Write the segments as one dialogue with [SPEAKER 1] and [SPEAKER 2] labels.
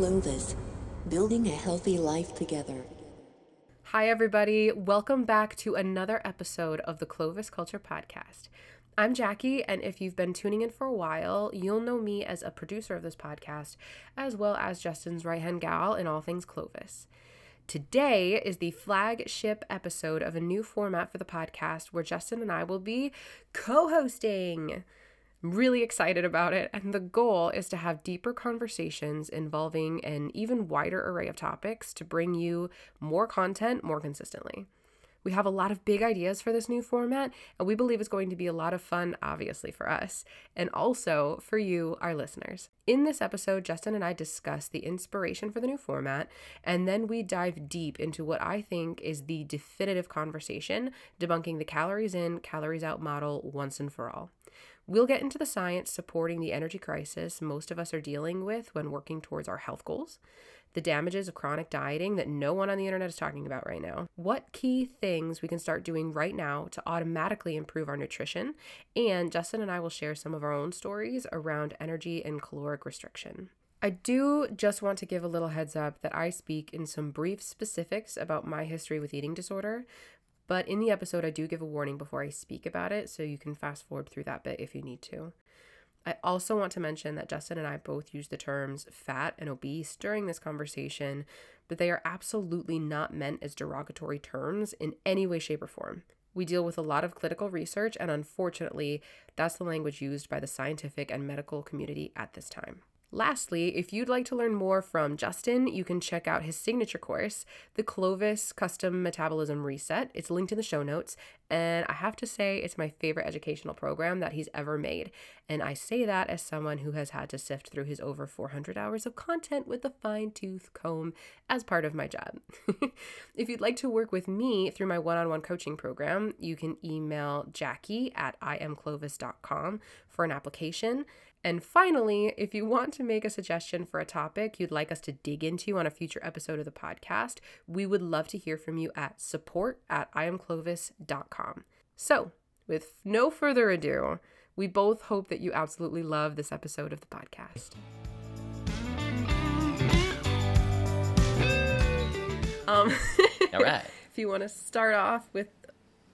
[SPEAKER 1] Clovis, building a healthy life together.
[SPEAKER 2] Hi, everybody. Welcome back to another episode of the Clovis Culture Podcast. I'm Jackie, and if you've been tuning in for a while, you'll know me as a producer of this podcast, as well as Justin's right hand gal in all things Clovis. Today is the flagship episode of a new format for the podcast where Justin and I will be co hosting. Really excited about it, and the goal is to have deeper conversations involving an even wider array of topics to bring you more content more consistently. We have a lot of big ideas for this new format, and we believe it's going to be a lot of fun, obviously, for us, and also for you, our listeners. In this episode, Justin and I discuss the inspiration for the new format, and then we dive deep into what I think is the definitive conversation, debunking the calories in, calories out model once and for all. We'll get into the science supporting the energy crisis most of us are dealing with when working towards our health goals the damages of chronic dieting that no one on the internet is talking about right now. What key things we can start doing right now to automatically improve our nutrition. And Justin and I will share some of our own stories around energy and caloric restriction. I do just want to give a little heads up that I speak in some brief specifics about my history with eating disorder, but in the episode, I do give a warning before I speak about it, so you can fast forward through that bit if you need to. I also want to mention that Justin and I both use the terms fat and obese during this conversation, but they are absolutely not meant as derogatory terms in any way, shape, or form. We deal with a lot of clinical research, and unfortunately, that's the language used by the scientific and medical community at this time. Lastly, if you'd like to learn more from Justin, you can check out his signature course, the Clovis Custom Metabolism Reset. It's linked in the show notes, and I have to say, it's my favorite educational program that he's ever made. And I say that as someone who has had to sift through his over 400 hours of content with a fine tooth comb as part of my job. if you'd like to work with me through my one on one coaching program, you can email Jackie at iamclovis.com for an application. And finally, if you want to make a suggestion for a topic you'd like us to dig into on a future episode of the podcast, we would love to hear from you at support at iamclovis.com. So, with no further ado, we both hope that you absolutely love this episode of the podcast. Um,
[SPEAKER 3] All right.
[SPEAKER 2] if you want to start off with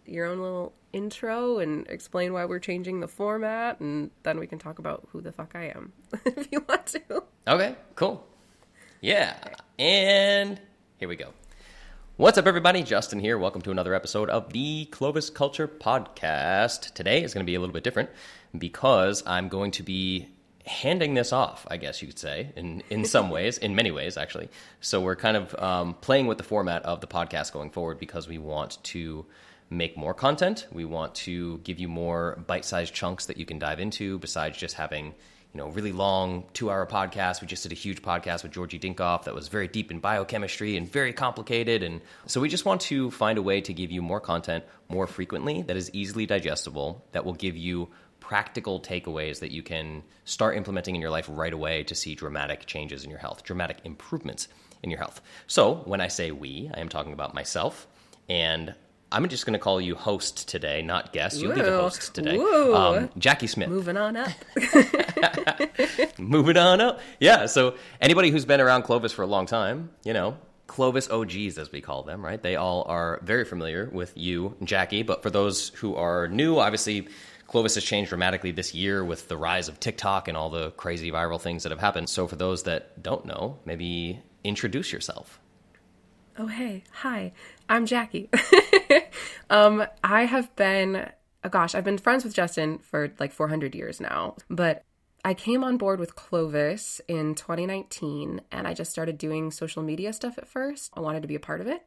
[SPEAKER 2] your own little intro and explain why we're changing the format, and then we can talk about who the fuck I am if you want to.
[SPEAKER 3] Okay, cool. Yeah, and here we go. What's up, everybody? Justin here. Welcome to another episode of the Clovis Culture Podcast. Today is going to be a little bit different because I'm going to be handing this off, I guess you could say, in, in some ways, in many ways, actually. So we're kind of um, playing with the format of the podcast going forward because we want to make more content. We want to give you more bite-sized chunks that you can dive into besides just having, you know, really long 2-hour podcasts. We just did a huge podcast with Georgi Dinkov that was very deep in biochemistry and very complicated and so we just want to find a way to give you more content more frequently that is easily digestible that will give you practical takeaways that you can start implementing in your life right away to see dramatic changes in your health, dramatic improvements in your health. So, when I say we, I am talking about myself and I'm just going to call you host today, not guest. You'll be the host today. Um, Jackie Smith.
[SPEAKER 2] Moving on up.
[SPEAKER 3] Moving on up. Yeah. So anybody who's been around Clovis for a long time, you know, Clovis OGs, as we call them, right? They all are very familiar with you, Jackie. But for those who are new, obviously, Clovis has changed dramatically this year with the rise of TikTok and all the crazy viral things that have happened. So for those that don't know, maybe introduce yourself.
[SPEAKER 2] Oh, hey. Hi. I'm Jackie. um, I have been, oh gosh, I've been friends with Justin for like 400 years now, but I came on board with Clovis in 2019 and I just started doing social media stuff at first. I wanted to be a part of it.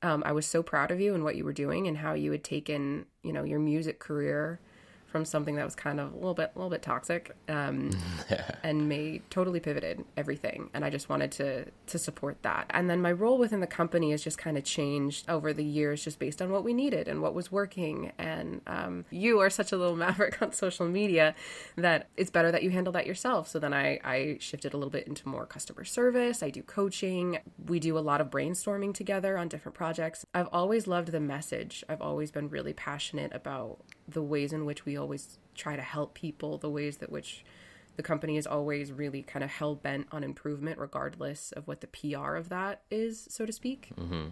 [SPEAKER 2] Um, I was so proud of you and what you were doing and how you had taken, you know, your music career from something that was kind of a little bit a little bit toxic um, and made totally pivoted everything. And i just wanted to to support that. And then my role within the company has just kind of changed over the years just based on what we needed and what was working. And um, you are such a little maverick on social media that it's better that you handle that yourself. So then i i shifted a little bit into more customer service. I do coaching. We do a lot of brainstorming together on different projects. I've always loved the message. I've always been really passionate about the ways in which we always try to help people, the ways that which the company is always really kind of hell bent on improvement, regardless of what the PR of that is, so to speak. Mm-hmm.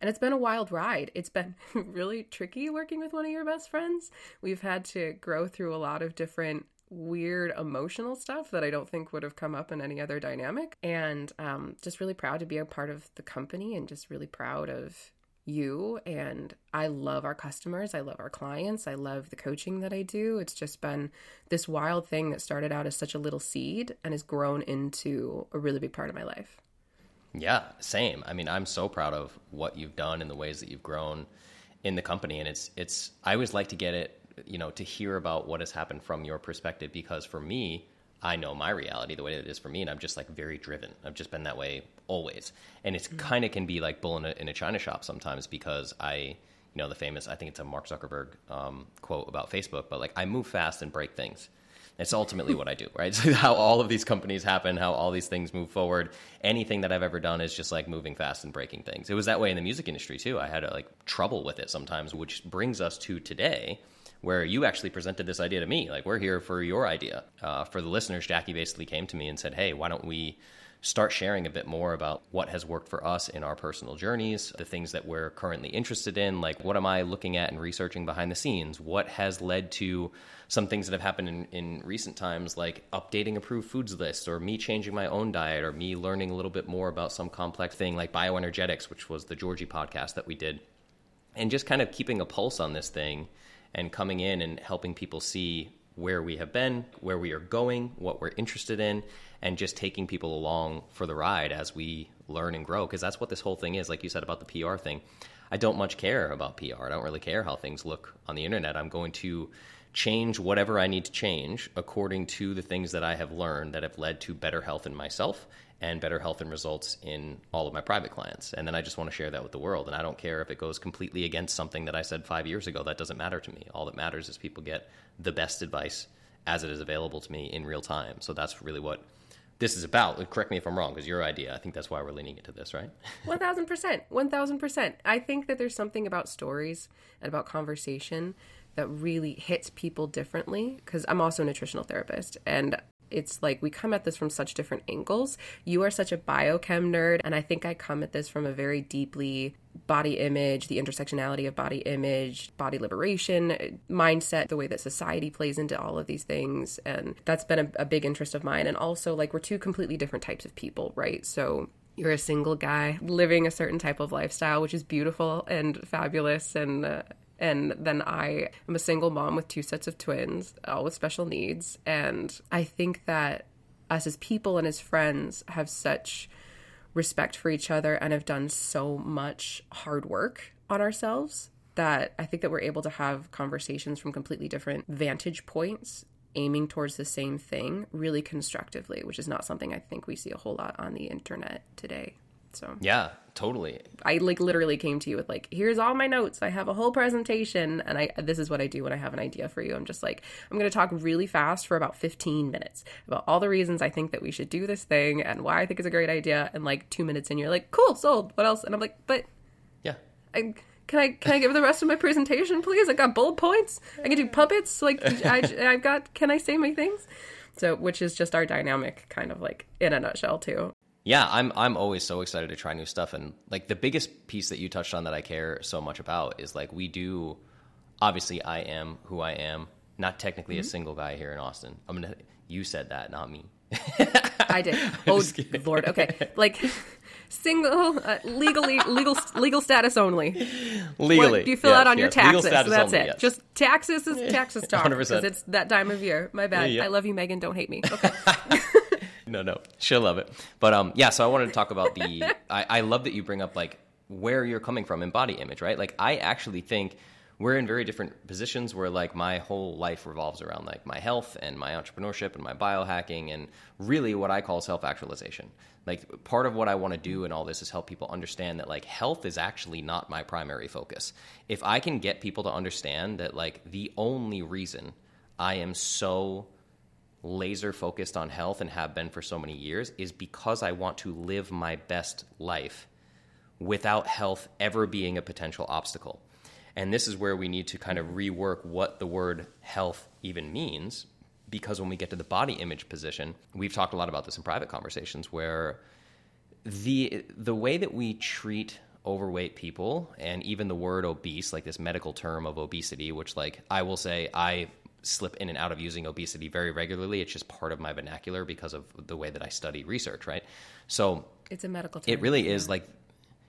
[SPEAKER 2] And it's been a wild ride. It's been really tricky working with one of your best friends. We've had to grow through a lot of different weird emotional stuff that I don't think would have come up in any other dynamic. And um, just really proud to be a part of the company and just really proud of you. And I love our customers. I love our clients. I love the coaching that I do. It's just been this wild thing that started out as such a little seed and has grown into a really big part of my life.
[SPEAKER 3] Yeah, same. I mean, I'm so proud of what you've done and the ways that you've grown in the company. And it's, it's, I always like to get it you know, to hear about what has happened from your perspective, because for me, I know my reality the way that it is for me, and I'm just like very driven. I've just been that way always, and it's mm-hmm. kind of can be like bull in a, in a china shop sometimes because I, you know, the famous I think it's a Mark Zuckerberg um, quote about Facebook, but like I move fast and break things. It's ultimately what I do, right? So how all of these companies happen, how all these things move forward. Anything that I've ever done is just like moving fast and breaking things. It was that way in the music industry too. I had like trouble with it sometimes, which brings us to today where you actually presented this idea to me. Like, we're here for your idea. Uh, for the listeners, Jackie basically came to me and said, hey, why don't we start sharing a bit more about what has worked for us in our personal journeys, the things that we're currently interested in, like what am I looking at and researching behind the scenes? What has led to some things that have happened in, in recent times, like updating approved foods lists, or me changing my own diet, or me learning a little bit more about some complex thing like bioenergetics, which was the Georgi podcast that we did. And just kind of keeping a pulse on this thing and coming in and helping people see where we have been, where we are going, what we're interested in, and just taking people along for the ride as we learn and grow. Because that's what this whole thing is. Like you said about the PR thing, I don't much care about PR. I don't really care how things look on the internet. I'm going to change whatever I need to change according to the things that I have learned that have led to better health in myself and better health and results in all of my private clients. And then I just want to share that with the world. And I don't care if it goes completely against something that I said five years ago. That doesn't matter to me. All that matters is people get the best advice as it is available to me in real time. So that's really what this is about. Correct me if I'm wrong, because your idea. I think that's why we're leaning into this, right?
[SPEAKER 2] One thousand percent. One thousand percent. I think that there's something about stories and about conversation that really hits people differently. Because I'm also a nutritional therapist, and it's like we come at this from such different angles. You are such a biochem nerd, and I think I come at this from a very deeply body image, the intersectionality of body image, body liberation, mindset, the way that society plays into all of these things. And that's been a, a big interest of mine. And also, like, we're two completely different types of people, right? So, you're a single guy living a certain type of lifestyle, which is beautiful and fabulous and uh, and then I am a single mom with two sets of twins, all with special needs. And I think that us as people and as friends have such respect for each other and have done so much hard work on ourselves that I think that we're able to have conversations from completely different vantage points aiming towards the same thing really constructively, which is not something I think we see a whole lot on the internet today. So
[SPEAKER 3] yeah, totally.
[SPEAKER 2] I like literally came to you with like, here's all my notes. I have a whole presentation, and I this is what I do when I have an idea for you. I'm just like, I'm going to talk really fast for about 15 minutes about all the reasons I think that we should do this thing and why I think it's a great idea. And like two minutes in, you're like, cool, sold. What else? And I'm like, but
[SPEAKER 3] yeah,
[SPEAKER 2] I can I can I give the rest of my presentation, please? I got bullet points. I can do puppets. Like I I've got. Can I say my things? So, which is just our dynamic, kind of like in a nutshell, too.
[SPEAKER 3] Yeah, I'm I'm always so excited to try new stuff and like the biggest piece that you touched on that I care so much about is like we do obviously I am who I am, not technically mm-hmm. a single guy here in Austin. I'm going to you said that, not me.
[SPEAKER 2] I did. Oh lord. Okay. Like single uh, legally legal legal status only.
[SPEAKER 3] Legally.
[SPEAKER 2] What do you fill yes, out on yes. your taxes? So that's only, it. Yes. Just taxes is taxes talk because it's that time of year. My bad. Yeah. I love you Megan, don't hate me. Okay
[SPEAKER 3] no, no, she'll love it. But um, yeah. So I wanted to talk about the. I, I love that you bring up like where you're coming from in body image, right? Like I actually think we're in very different positions where like my whole life revolves around like my health and my entrepreneurship and my biohacking and really what I call self-actualization. Like part of what I want to do in all this is help people understand that like health is actually not my primary focus. If I can get people to understand that like the only reason I am so laser focused on health and have been for so many years is because I want to live my best life without health ever being a potential obstacle. And this is where we need to kind of rework what the word health even means because when we get to the body image position, we've talked a lot about this in private conversations where the the way that we treat overweight people and even the word obese like this medical term of obesity which like I will say I slip in and out of using obesity very regularly it's just part of my vernacular because of the way that I study research right so
[SPEAKER 2] It's a medical term.
[SPEAKER 3] it really is like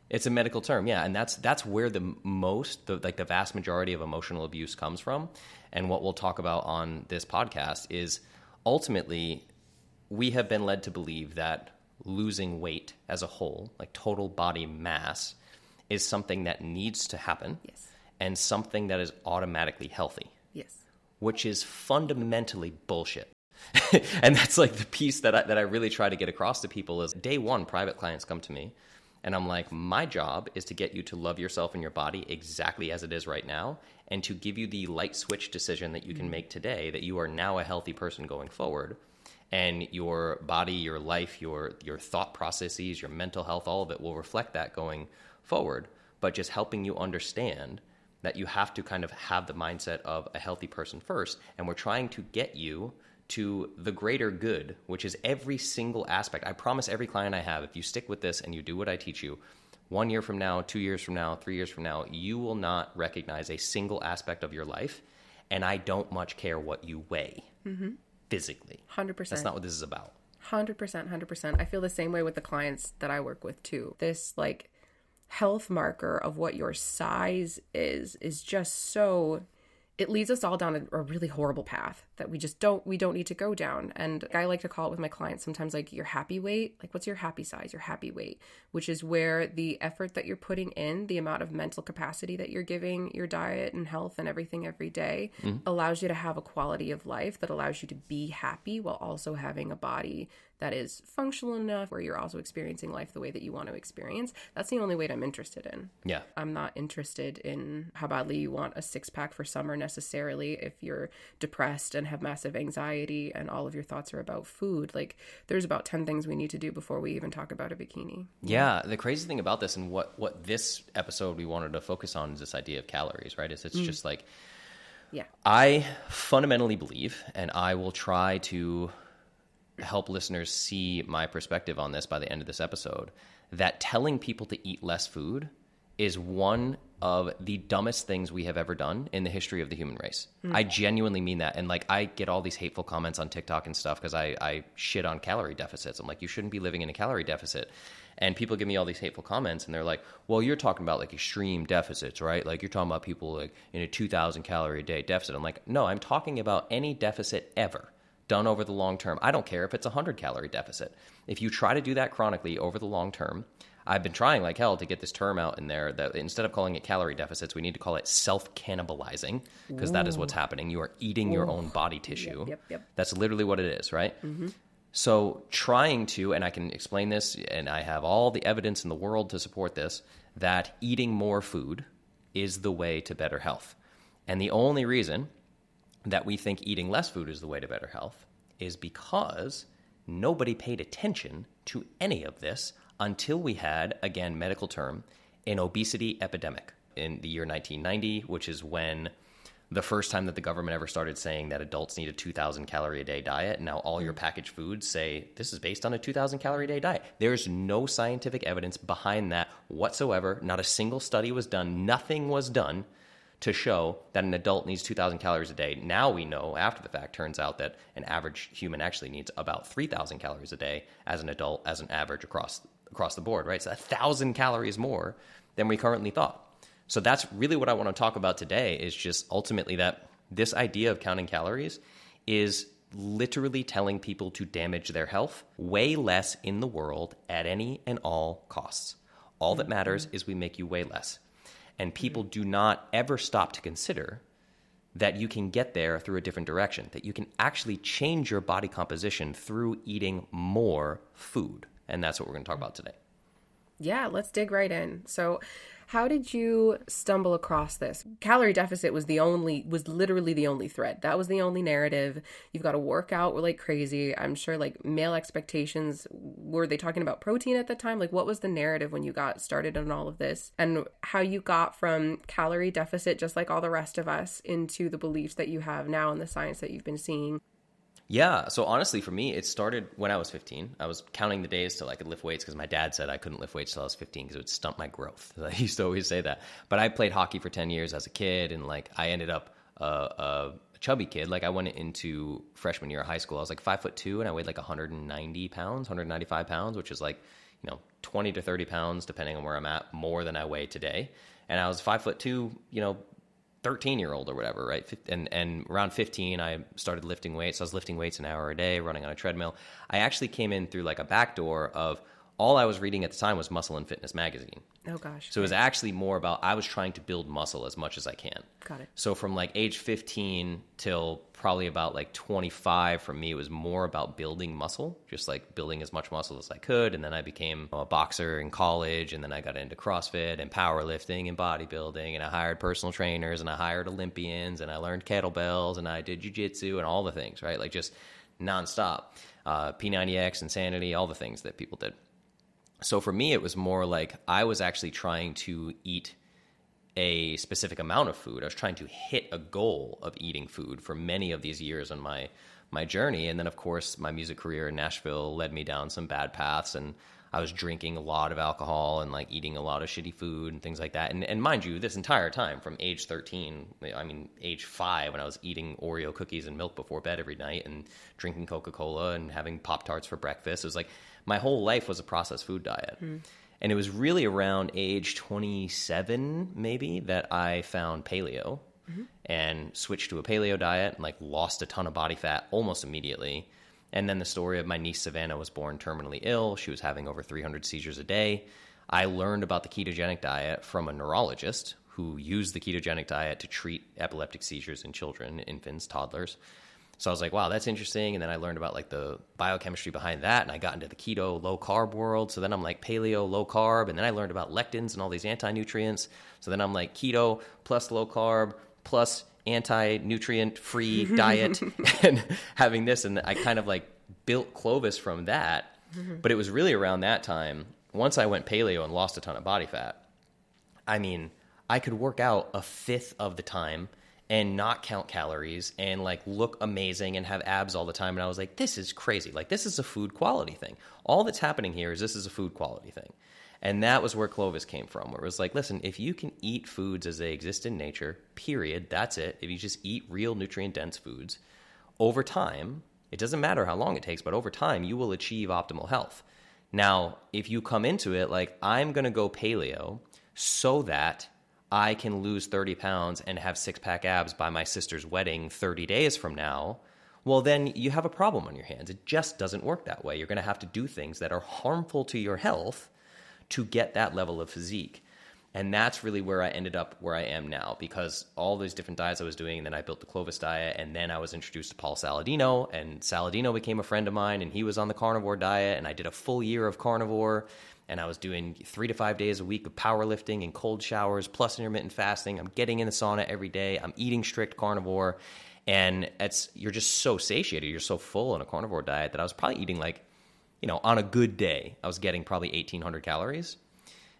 [SPEAKER 3] it's a medical term, yeah, and that's that's where the most, the, like the vast majority of emotional abuse comes from. And what we'll talk about on this podcast is ultimately we have been led to believe that losing weight as a whole, like total body mass, is something that needs to happen,
[SPEAKER 2] Yes.
[SPEAKER 3] and something that is automatically healthy. Which is fundamentally bullshit. and that's like the piece that I, that I really try to get across to people is day one, private clients come to me and I'm like, my job is to get you to love yourself and your body exactly as it is right now and to give you the light switch decision that you can mm-hmm. make today that you are now a healthy person going forward and your body, your life, your your thought processes, your mental health, all of it will reflect that going forward, but just helping you understand that you have to kind of have the mindset of a healthy person first and we're trying to get you to the greater good which is every single aspect i promise every client i have if you stick with this and you do what i teach you one year from now two years from now three years from now you will not recognize a single aspect of your life and i don't much care what you weigh mm-hmm. physically
[SPEAKER 2] 100%.
[SPEAKER 3] that's not what this is about
[SPEAKER 2] Hundred percent, hundred percent. I feel the same way with the clients that I work with too. This like health marker of what your size is is just so it leads us all down a, a really horrible path that we just don't we don't need to go down. And I like to call it with my clients sometimes like your happy weight, like what's your happy size, your happy weight, which is where the effort that you're putting in, the amount of mental capacity that you're giving your diet and health and everything every day mm-hmm. allows you to have a quality of life that allows you to be happy while also having a body that is functional enough where you're also experiencing life the way that you want to experience. That's the only weight I'm interested in.
[SPEAKER 3] yeah
[SPEAKER 2] I'm not interested in how badly you want a six pack for summer necessarily if you're depressed and have massive anxiety and all of your thoughts are about food. Like, there's about 10 things we need to do before we even talk about a bikini.
[SPEAKER 3] Yeah, the crazy thing about this and what what this episode we wanted to focus on is this idea of calories, right? Is it's mm. just like
[SPEAKER 2] Yeah.
[SPEAKER 3] I fundamentally believe, and I will try to help listeners see my perspective on this by the end of this episode, that telling people to eat less food is one of the dumbest things we have ever done in the history of the human race. Hmm. I genuinely mean that. And like, I get all these hateful comments on TikTok and stuff because I, I shit on calorie deficits. I'm like, you shouldn't be living in a calorie deficit. And people give me all these hateful comments and they're like, well, you're talking about like extreme deficits, right? Like, you're talking about people like in a 2,000 calorie a day deficit. I'm like, no, I'm talking about any deficit ever done over the long term. I don't care if it's a 100 calorie deficit. If you try to do that chronically over the long term, I've been trying like hell to get this term out in there that instead of calling it calorie deficits, we need to call it self cannibalizing because that is what's happening. You are eating your own body tissue.
[SPEAKER 2] yep, yep.
[SPEAKER 3] That's literally what it is, right? Mm-hmm. So, trying to, and I can explain this, and I have all the evidence in the world to support this, that eating more food is the way to better health. And the only reason that we think eating less food is the way to better health is because nobody paid attention to any of this until we had, again, medical term, an obesity epidemic in the year 1990, which is when the first time that the government ever started saying that adults need a 2,000 calorie a day diet. Now, all your mm. packaged foods say this is based on a 2,000 calorie a day diet. There's no scientific evidence behind that whatsoever. Not a single study was done. Nothing was done to show that an adult needs 2,000 calories a day. Now we know, after the fact, turns out that an average human actually needs about 3,000 calories a day as an adult, as an average across across the board, right? So a thousand calories more than we currently thought. So that's really what I want to talk about today. Is just ultimately that this idea of counting calories is literally telling people to damage their health way less in the world at any and all costs. All that matters mm-hmm. is we make you weigh less. And mm-hmm. people do not ever stop to consider that you can get there through a different direction, that you can actually change your body composition through eating more food. And that's what we're going to talk mm-hmm. about today.
[SPEAKER 2] Yeah, let's dig right in. So, how did you stumble across this? Calorie deficit was the only was literally the only thread. That was the only narrative. You've got to work out like crazy. I'm sure like male expectations were they talking about protein at the time? Like what was the narrative when you got started on all of this? And how you got from calorie deficit just like all the rest of us into the beliefs that you have now and the science that you've been seeing?
[SPEAKER 3] Yeah. So honestly, for me, it started when I was 15. I was counting the days till I could lift weights because my dad said I couldn't lift weights till I was 15 because it would stunt my growth. I used to always say that. But I played hockey for 10 years as a kid, and like I ended up a, a chubby kid. Like I went into freshman year of high school. I was like five foot two, and I weighed like 190 pounds, 195 pounds, which is like you know 20 to 30 pounds depending on where I'm at, more than I weigh today. And I was five foot two, you know, 13 year old or whatever, right? And and around 15, I started lifting weights. I was lifting weights an hour a day, running on a treadmill. I actually came in through like a back door of all I was reading at the time was Muscle and Fitness magazine.
[SPEAKER 2] Oh gosh.
[SPEAKER 3] So it was actually more about I was trying to build muscle as much as I can.
[SPEAKER 2] Got it.
[SPEAKER 3] So from like age 15 till probably about like 25 for me it was more about building muscle, just like building as much muscle as I could and then I became a boxer in college and then I got into CrossFit and powerlifting and bodybuilding and I hired personal trainers and I hired Olympians and I learned kettlebells and I did jiu-jitsu and all the things, right? Like just nonstop. Uh, P90X, Insanity, all the things that people did so for me, it was more like I was actually trying to eat a specific amount of food. I was trying to hit a goal of eating food for many of these years on my my journey. And then, of course, my music career in Nashville led me down some bad paths, and I was drinking a lot of alcohol and like eating a lot of shitty food and things like that. And, and mind you, this entire time from age 13, I mean, age five, when I was eating Oreo cookies and milk before bed every night and drinking Coca Cola and having Pop Tarts for breakfast, it was like my whole life was a processed food diet. Mm. And it was really around age 27, maybe, that I found paleo mm-hmm. and switched to a paleo diet and like lost a ton of body fat almost immediately. And then the story of my niece Savannah was born terminally ill. She was having over 300 seizures a day. I learned about the ketogenic diet from a neurologist who used the ketogenic diet to treat epileptic seizures in children, infants, toddlers. So I was like, wow, that's interesting. And then I learned about like the biochemistry behind that. And I got into the keto low carb world. So then I'm like paleo low carb. And then I learned about lectins and all these anti nutrients. So then I'm like keto plus low carb plus anti nutrient free diet and having this. And I kind of like built Clovis from that. Mm-hmm. But it was really around that time, once I went paleo and lost a ton of body fat, I mean, I could work out a fifth of the time and not count calories and like look amazing and have abs all the time. And I was like, this is crazy. Like, this is a food quality thing. All that's happening here is this is a food quality thing. And that was where Clovis came from, where it was like, listen, if you can eat foods as they exist in nature, period, that's it. If you just eat real nutrient dense foods, over time, it doesn't matter how long it takes, but over time, you will achieve optimal health. Now, if you come into it like, I'm going to go paleo so that I can lose 30 pounds and have six pack abs by my sister's wedding 30 days from now, well, then you have a problem on your hands. It just doesn't work that way. You're going to have to do things that are harmful to your health to get that level of physique. And that's really where I ended up where I am now because all those different diets I was doing, and then I built the Clovis diet, and then I was introduced to Paul Saladino, and Saladino became a friend of mine, and he was on the carnivore diet, and I did a full year of carnivore, and I was doing three to five days a week of powerlifting and cold showers plus intermittent fasting. I'm getting in the sauna every day. I'm eating strict carnivore, and it's you're just so satiated. You're so full on a carnivore diet that I was probably eating like, you know, on a good day, I was getting probably 1,800 calories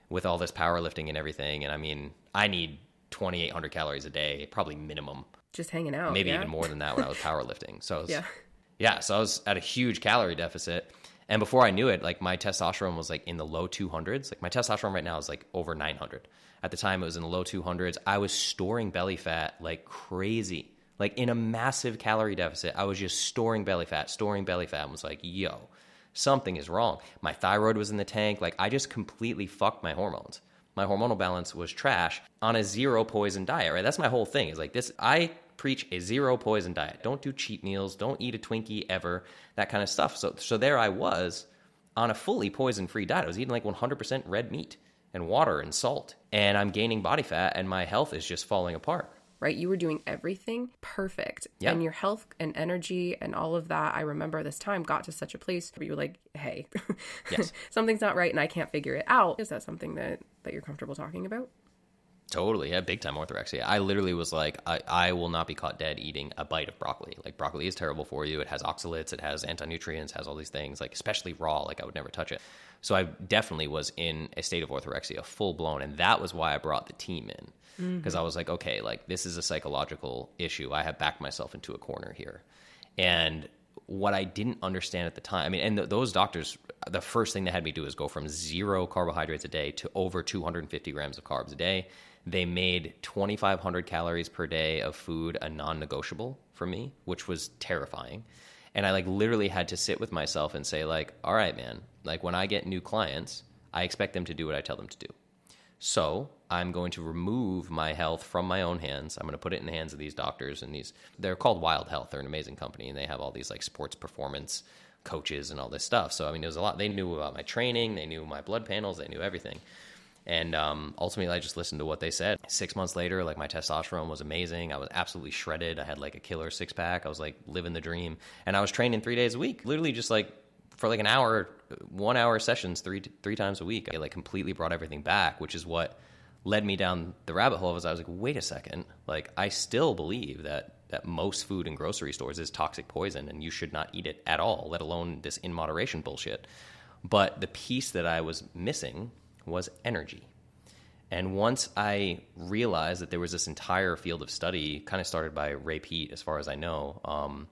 [SPEAKER 3] with all this powerlifting and everything. And I mean, I need 2,800 calories a day, probably minimum.
[SPEAKER 2] Just hanging out,
[SPEAKER 3] maybe
[SPEAKER 2] yeah.
[SPEAKER 3] even more than that when I was powerlifting. So was,
[SPEAKER 2] yeah,
[SPEAKER 3] yeah. So I was at a huge calorie deficit and before I knew it, like my testosterone was like in the low 200s. Like my testosterone right now is like over 900. At the time, it was in the low 200s. I was storing belly fat like crazy, like in a massive calorie deficit. I was just storing belly fat, storing belly fat, and was like, yo, something is wrong. My thyroid was in the tank. Like I just completely fucked my hormones. My hormonal balance was trash on a zero poison diet, right? That's my whole thing. Is like this. I preach a zero poison diet. Don't do cheat meals. Don't eat a Twinkie ever. That kind of stuff. So, so there I was on a fully poison free diet. I was eating like 100% red meat and water and salt, and I'm gaining body fat, and my health is just falling apart.
[SPEAKER 2] Right? You were doing everything perfect.
[SPEAKER 3] Yeah.
[SPEAKER 2] And your health and energy and all of that, I remember this time got to such a place where you were like, hey,
[SPEAKER 3] yes.
[SPEAKER 2] something's not right and I can't figure it out. Is that something that, that you're comfortable talking about?
[SPEAKER 3] Totally, yeah, big time orthorexia. I literally was like, I, I will not be caught dead eating a bite of broccoli. Like broccoli is terrible for you. It has oxalates, it has anti nutrients, has all these things. Like especially raw, like I would never touch it. So I definitely was in a state of orthorexia, full blown, and that was why I brought the team in because mm-hmm. I was like, okay, like this is a psychological issue. I have backed myself into a corner here, and what I didn't understand at the time, I mean, and th- those doctors, the first thing they had me do is go from zero carbohydrates a day to over 250 grams of carbs a day. They made 2,500 calories per day of food a non negotiable for me, which was terrifying. And I like literally had to sit with myself and say, like, all right, man, like when I get new clients, I expect them to do what I tell them to do. So I'm going to remove my health from my own hands. I'm going to put it in the hands of these doctors and these. They're called Wild Health. They're an amazing company, and they have all these like sports performance coaches and all this stuff. So I mean, there's a lot. They knew about my training. They knew my blood panels. They knew everything. And um, ultimately, I just listened to what they said. Six months later, like my testosterone was amazing. I was absolutely shredded. I had like a killer six pack. I was like living the dream. And I was training three days a week, literally just like for like an hour, one hour sessions three three times a week. I like completely brought everything back, which is what led me down the rabbit hole. Was I was like, wait a second, like I still believe that that most food in grocery stores is toxic poison, and you should not eat it at all, let alone this in moderation bullshit. But the piece that I was missing was energy. And once I realized that there was this entire field of study, kind of started by Ray Peat, as far as I know, um,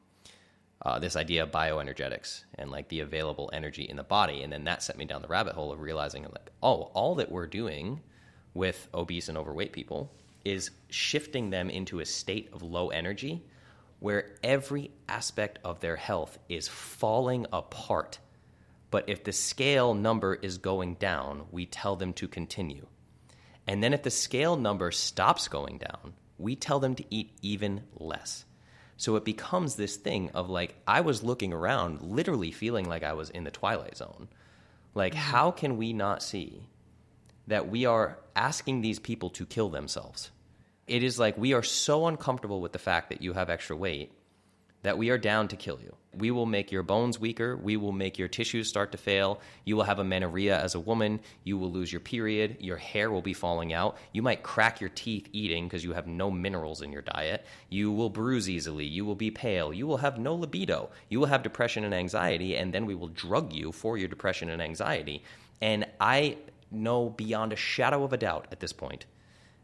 [SPEAKER 3] uh, this idea of bioenergetics and like the available energy in the body, and then that sent me down the rabbit hole of realizing like, oh, all that we're doing with obese and overweight people is shifting them into a state of low energy, where every aspect of their health is falling apart but if the scale number is going down, we tell them to continue. And then if the scale number stops going down, we tell them to eat even less. So it becomes this thing of like, I was looking around, literally feeling like I was in the twilight zone. Like, how can we not see that we are asking these people to kill themselves? It is like we are so uncomfortable with the fact that you have extra weight that we are down to kill you. We will make your bones weaker. We will make your tissues start to fail. You will have amenorrhea as a woman. You will lose your period. Your hair will be falling out. You might crack your teeth eating because you have no minerals in your diet. You will bruise easily. You will be pale. You will have no libido. You will have depression and anxiety, and then we will drug you for your depression and anxiety. And I know beyond a shadow of a doubt at this point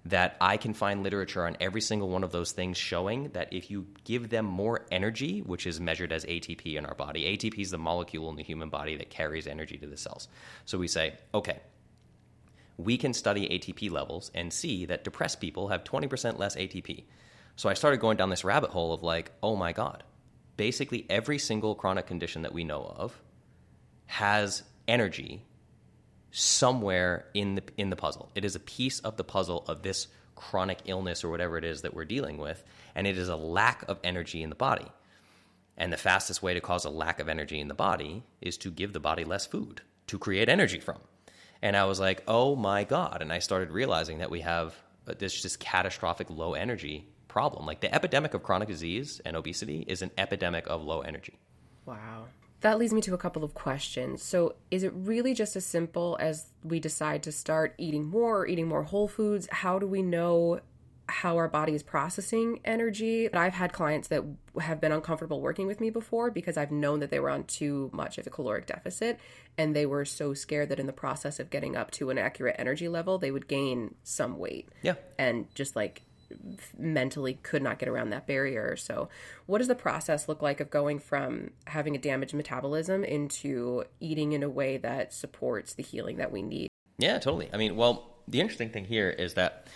[SPEAKER 3] that I can find literature on every single one of those things showing that if you give them more energy, which is measured as ATP in our body, ATP is the molecule in the human body that carries energy to the cells. So we say, okay, we can study ATP levels and see that depressed people have 20% less ATP. So I started going down this rabbit hole of like, oh my God, basically every single chronic condition that we know of has energy somewhere in the in the puzzle. It is a piece of the puzzle of this chronic illness or whatever it is that we're dealing with, and it is a lack of energy in the body. And the fastest way to cause a lack of energy in the body is to give the body less food to create energy from. And I was like, "Oh my god." And I started realizing that we have this just catastrophic low energy problem. Like the epidemic of chronic disease and obesity is an epidemic of low energy.
[SPEAKER 2] Wow. That leads me to a couple of questions. So, is it really just as simple as we decide to start eating more or eating more whole foods? How do we know how our body is processing energy? I've had clients that have been uncomfortable working with me before because I've known that they were on too much of a caloric deficit and they were so scared that in the process of getting up to an accurate energy level, they would gain some weight.
[SPEAKER 3] Yeah.
[SPEAKER 2] And just like mentally could not get around that barrier. So, what does the process look like of going from having a damaged metabolism into eating in a way that supports the healing that we need?
[SPEAKER 3] Yeah, totally. I mean, well, the interesting thing here is that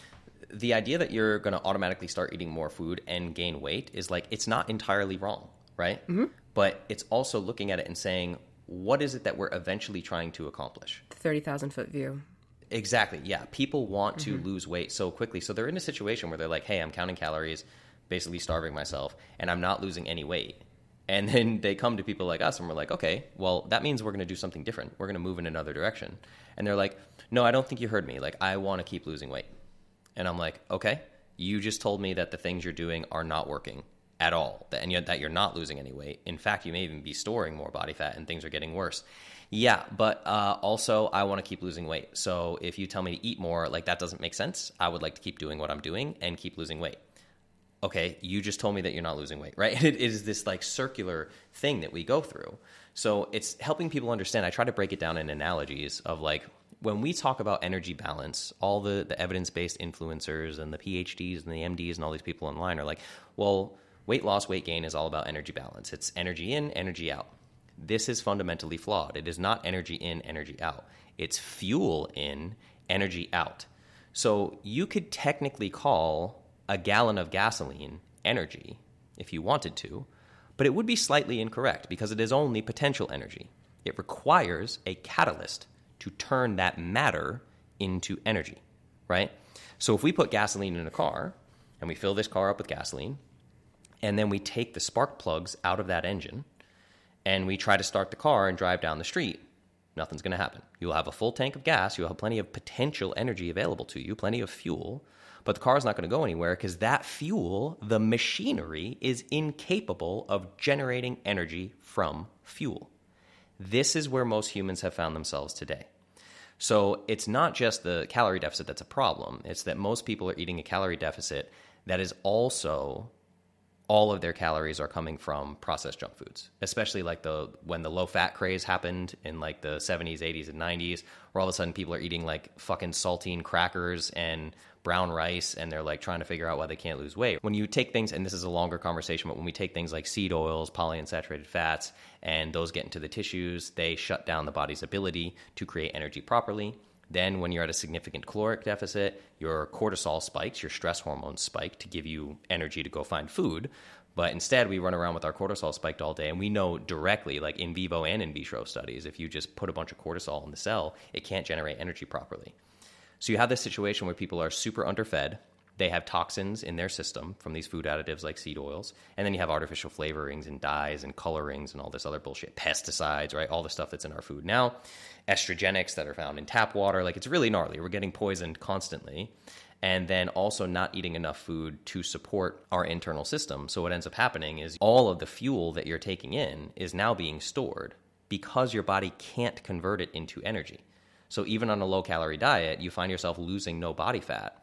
[SPEAKER 3] the idea that you're going to automatically start eating more food and gain weight is like it's not entirely wrong, right? Mm-hmm. But it's also looking at it and saying, what is it that we're eventually trying to accomplish?
[SPEAKER 2] The 30,000 foot view.
[SPEAKER 3] Exactly. Yeah. People want to mm-hmm. lose weight so quickly. So they're in a situation where they're like, hey, I'm counting calories, basically starving myself, and I'm not losing any weight. And then they come to people like us and we're like, okay, well, that means we're going to do something different. We're going to move in another direction. And they're like, no, I don't think you heard me. Like, I want to keep losing weight. And I'm like, okay, you just told me that the things you're doing are not working at all, and that you're not losing any weight. In fact, you may even be storing more body fat and things are getting worse. Yeah, but uh, also I want to keep losing weight. So if you tell me to eat more, like that doesn't make sense. I would like to keep doing what I'm doing and keep losing weight. Okay, you just told me that you're not losing weight, right? It is this like circular thing that we go through. So it's helping people understand. I try to break it down in analogies of like when we talk about energy balance, all the, the evidence based influencers and the PhDs and the MDs and all these people online are like, well, Weight loss, weight gain is all about energy balance. It's energy in, energy out. This is fundamentally flawed. It is not energy in, energy out. It's fuel in, energy out. So you could technically call a gallon of gasoline energy if you wanted to, but it would be slightly incorrect because it is only potential energy. It requires a catalyst to turn that matter into energy, right? So if we put gasoline in a car and we fill this car up with gasoline, and then we take the spark plugs out of that engine and we try to start the car and drive down the street, nothing's going to happen. You'll have a full tank of gas, you'll have plenty of potential energy available to you, plenty of fuel, but the car's not going to go anywhere because that fuel, the machinery, is incapable of generating energy from fuel. This is where most humans have found themselves today. So it's not just the calorie deficit that's a problem, it's that most people are eating a calorie deficit that is also all of their calories are coming from processed junk foods especially like the when the low fat craze happened in like the 70s 80s and 90s where all of a sudden people are eating like fucking saltine crackers and brown rice and they're like trying to figure out why they can't lose weight. When you take things and this is a longer conversation but when we take things like seed oils polyunsaturated fats and those get into the tissues they shut down the body's ability to create energy properly then, when you're at a significant caloric deficit, your cortisol spikes, your stress hormones spike to give you energy to go find food. But instead, we run around with our cortisol spiked all day, and we know directly, like in vivo and in vitro studies, if you just put a bunch of cortisol in the cell, it can't generate energy properly. So you have this situation where people are super underfed, they have toxins in their system from these food additives like seed oils. And then you have artificial flavorings and dyes and colorings and all this other bullshit, pesticides, right? All the stuff that's in our food now, estrogenics that are found in tap water. Like it's really gnarly. We're getting poisoned constantly. And then also not eating enough food to support our internal system. So what ends up happening is all of the fuel that you're taking in is now being stored because your body can't convert it into energy. So even on a low calorie diet, you find yourself losing no body fat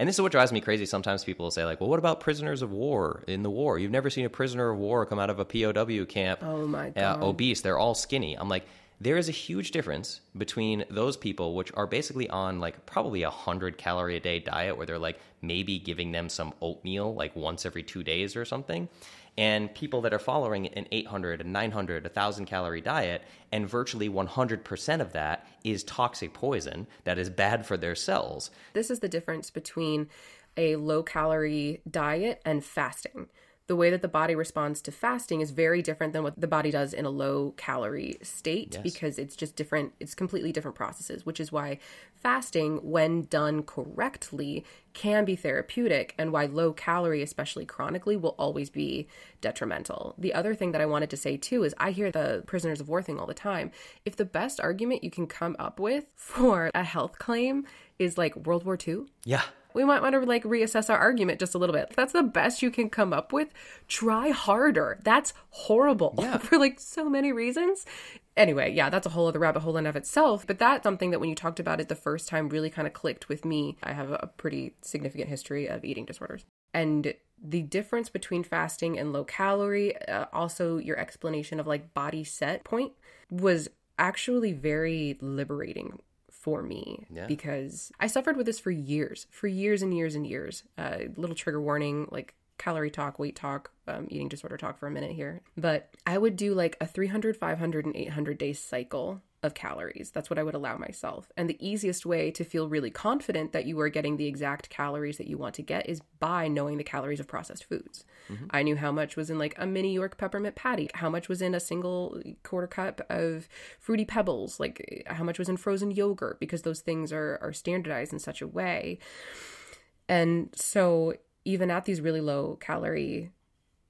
[SPEAKER 3] and this is what drives me crazy. Sometimes people will say, like, well, what about prisoners of war in the war? You've never seen a prisoner of war come out of a POW camp
[SPEAKER 2] Oh my
[SPEAKER 3] uh,
[SPEAKER 2] god.
[SPEAKER 3] obese. They're all skinny. I'm like, there is a huge difference between those people, which are basically on like probably a hundred calorie a day diet, where they're like maybe giving them some oatmeal like once every two days or something, and people that are following an 800, a 900, a 1,000 calorie diet, and virtually 100% of that is toxic poison that is bad for their cells.
[SPEAKER 2] This is the difference between a low calorie diet and fasting. The way that the body responds to fasting is very different than what the body does in a low calorie state
[SPEAKER 3] Yes.
[SPEAKER 2] because it's just different, it's completely different processes, which is why fasting, when done correctly, can be therapeutic and why low calorie, especially chronically, will always be detrimental. The other thing that I wanted to say too is I hear the prisoners of war thing all the time. If the best argument you can come up with for a health claim is like World War II,
[SPEAKER 3] Yeah.
[SPEAKER 2] We might want to like reassess our argument just a little bit. If that's the best you can come up with, try harder. That's horrible
[SPEAKER 3] Yeah.
[SPEAKER 2] for like so many reasons. Anyway, yeah, that's a whole other rabbit hole in of itself. But that's something that when you talked about it the first time really kind of clicked with me. I have a pretty significant history of eating disorders. And the difference between fasting and low calorie, uh, also your explanation of like body set point was actually very liberating for me
[SPEAKER 3] Yeah.
[SPEAKER 2] because I suffered with this for years, for years and years and years. Uh, little trigger warning, like calorie talk, weight talk, um, eating disorder talk for a minute here. But I would do like a 300, 500, and 800 day cycle of calories. That's what I would allow myself. And the easiest way to feel really confident that you are getting the exact calories that you want to get is by knowing the calories of processed foods. Mm-hmm. I knew how much was in like a mini York peppermint patty, how much was in a single quarter cup of fruity pebbles, like how much was in frozen yogurt, because those things are, are standardized in such a way. And so, even at these really low calorie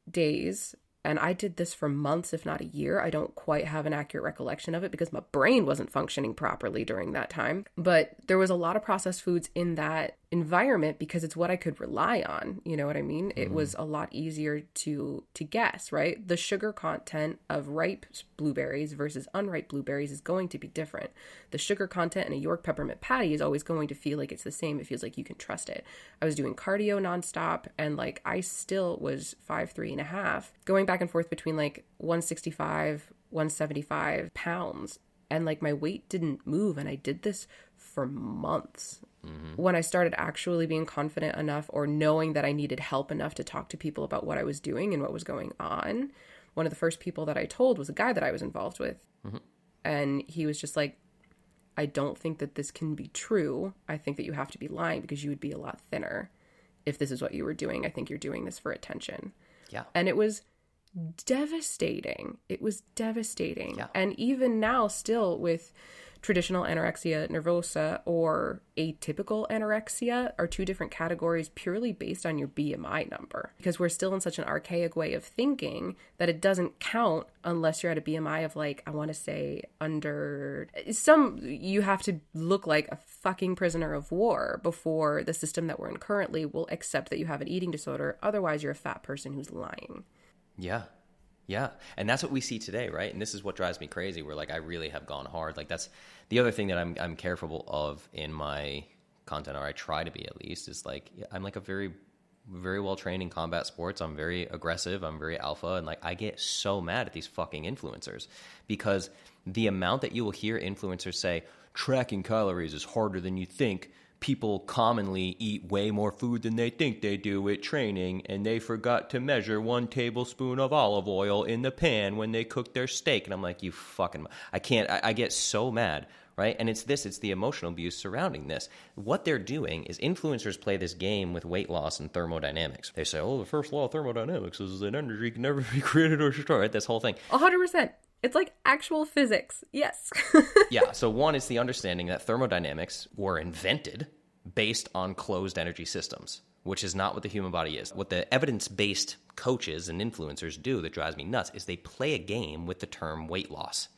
[SPEAKER 2] days, and I did this for months, if not a year. I don't quite have an accurate recollection of it because my brain wasn't functioning properly during that time. But there was a lot of processed foods in that environment because it's what I could rely on. You know what I mean? It was mm-hmm. a lot easier to to guess, right? The sugar content of ripe blueberries versus unripe blueberries is going to be different. The sugar content in a York peppermint patty is always going to feel like it's the same. It feels like you can trust it. I was doing cardio nonstop and like I still was five, three and a half, going back and forth between like 165, 175 pounds. And like my weight didn't move. And I did this for months. Mm-hmm. when I started actually being confident enough or knowing that I needed help enough to talk to people about what I was doing and what was going on, one of the first people that I told was a guy that I was involved with. Mm-hmm. And he was just like, I don't think that this can be true. I think that you have to be lying because you would be a lot thinner if this is what you were doing. I think you're doing this for attention.
[SPEAKER 3] Yeah.
[SPEAKER 2] And it was devastating. It was devastating.
[SPEAKER 3] Yeah.
[SPEAKER 2] And even now, still with traditional anorexia nervosa or atypical anorexia are two different categories purely based on your BMI number. Because we're still in such an archaic way of thinking that it doesn't count unless you're at a BMI of like, I want to say under some, you have to look like a fucking prisoner of war before the system that we're in currently will accept that you have an eating disorder. Otherwise, you're a fat person who's lying.
[SPEAKER 3] Yeah. Yeah. And that's what we see today, right? And this is what drives me crazy. Where like I really have gone hard. Like that's the other thing that I'm I'm careful of in my content, or I try to be at least, is like I'm like a very very well trained in combat sports. I'm very aggressive. I'm very alpha, and like I get so mad at these fucking influencers because the amount that you will hear influencers say tracking calories is harder than you think. People commonly eat way more food than they think they do at training, and they forgot to measure one tablespoon of olive oil in the pan when they cook their steak. And I'm like, you fucking, I can't, I, I get so mad right? And it's this, it's the emotional abuse surrounding this. What they're doing is influencers play this game with weight loss and thermodynamics. They say, oh, the first law of thermodynamics is that energy can never be created or destroyed, right? This whole thing.
[SPEAKER 2] 100%. It's like actual physics. Yes.
[SPEAKER 3] yeah, so one is the understanding that thermodynamics were invented based on closed energy systems, which is not what the human body is. What the evidence based coaches and influencers do that drives me nuts is they play a game with the term weight loss.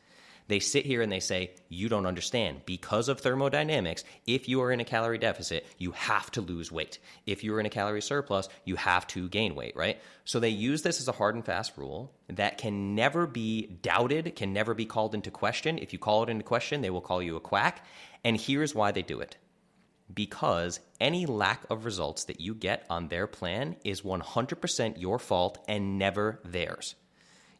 [SPEAKER 3] They sit here and they say, You don't understand. Because of thermodynamics, if you are in a calorie deficit, you have to lose weight. If you're in a calorie surplus, you have to gain weight, right? So they use this as a hard and fast rule that can never be doubted, can never be called into question. If you call it into question, they will call you a quack. And here's why they do it because any lack of results that you get on their plan is 100% your fault and never theirs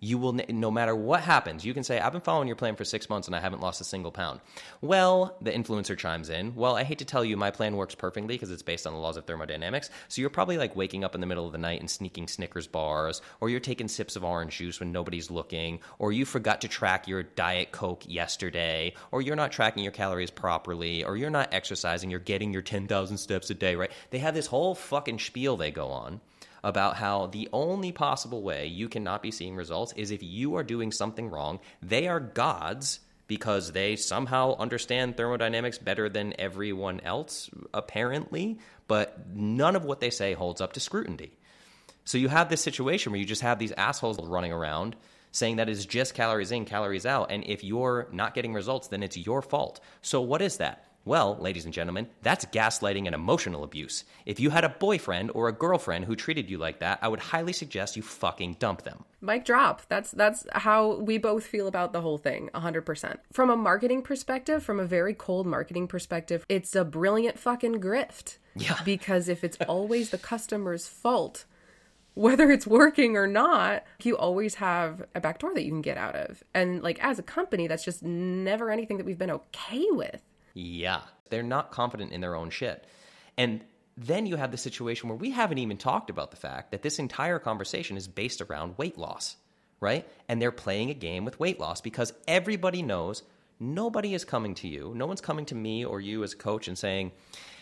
[SPEAKER 3] you will no matter what happens you can say i've been following your plan for six months and i haven't lost a single pound. Well the influencer chimes in well i hate to tell you my plan works perfectly because it's based on the laws of thermodynamics so you're probably like waking up in the middle of the night and sneaking snickers bars or you're taking sips of orange juice when nobody's looking or you forgot to track your diet coke yesterday or you're not tracking your calories properly or you're not exercising you're getting your 10000 steps a day right? They have this whole fucking spiel they go on about how the only possible way you cannot be seeing results is if you are doing something wrong. They are gods because they somehow understand thermodynamics better than everyone else, apparently, but none of what they say holds up to scrutiny. So you have this situation where you just have these assholes running around saying that it's just calories in, calories out, and if you're not getting results, then it's your fault. So what is that? Well, ladies and gentlemen, that's gaslighting and emotional abuse. If you had a boyfriend or a girlfriend who treated you like that, I would highly suggest you fucking dump them.
[SPEAKER 2] Mic drop. That's that's how we both feel about the whole thing, 100%. From a marketing perspective, from a very cold marketing perspective, it's a brilliant fucking grift.
[SPEAKER 3] Yeah.
[SPEAKER 2] Because if it's always the customer's fault, whether it's working or not, you always have a backdoor that you can get out of. And like as a company, that's just never anything that we've been okay with.
[SPEAKER 3] Yeah. They're not confident in their own shit. And then you have the situation where we haven't even talked about the fact that this entire conversation is based around weight loss, right? And they're playing a game with weight loss because everybody knows nobody is coming to you. No one's coming to me or you as a coach and saying,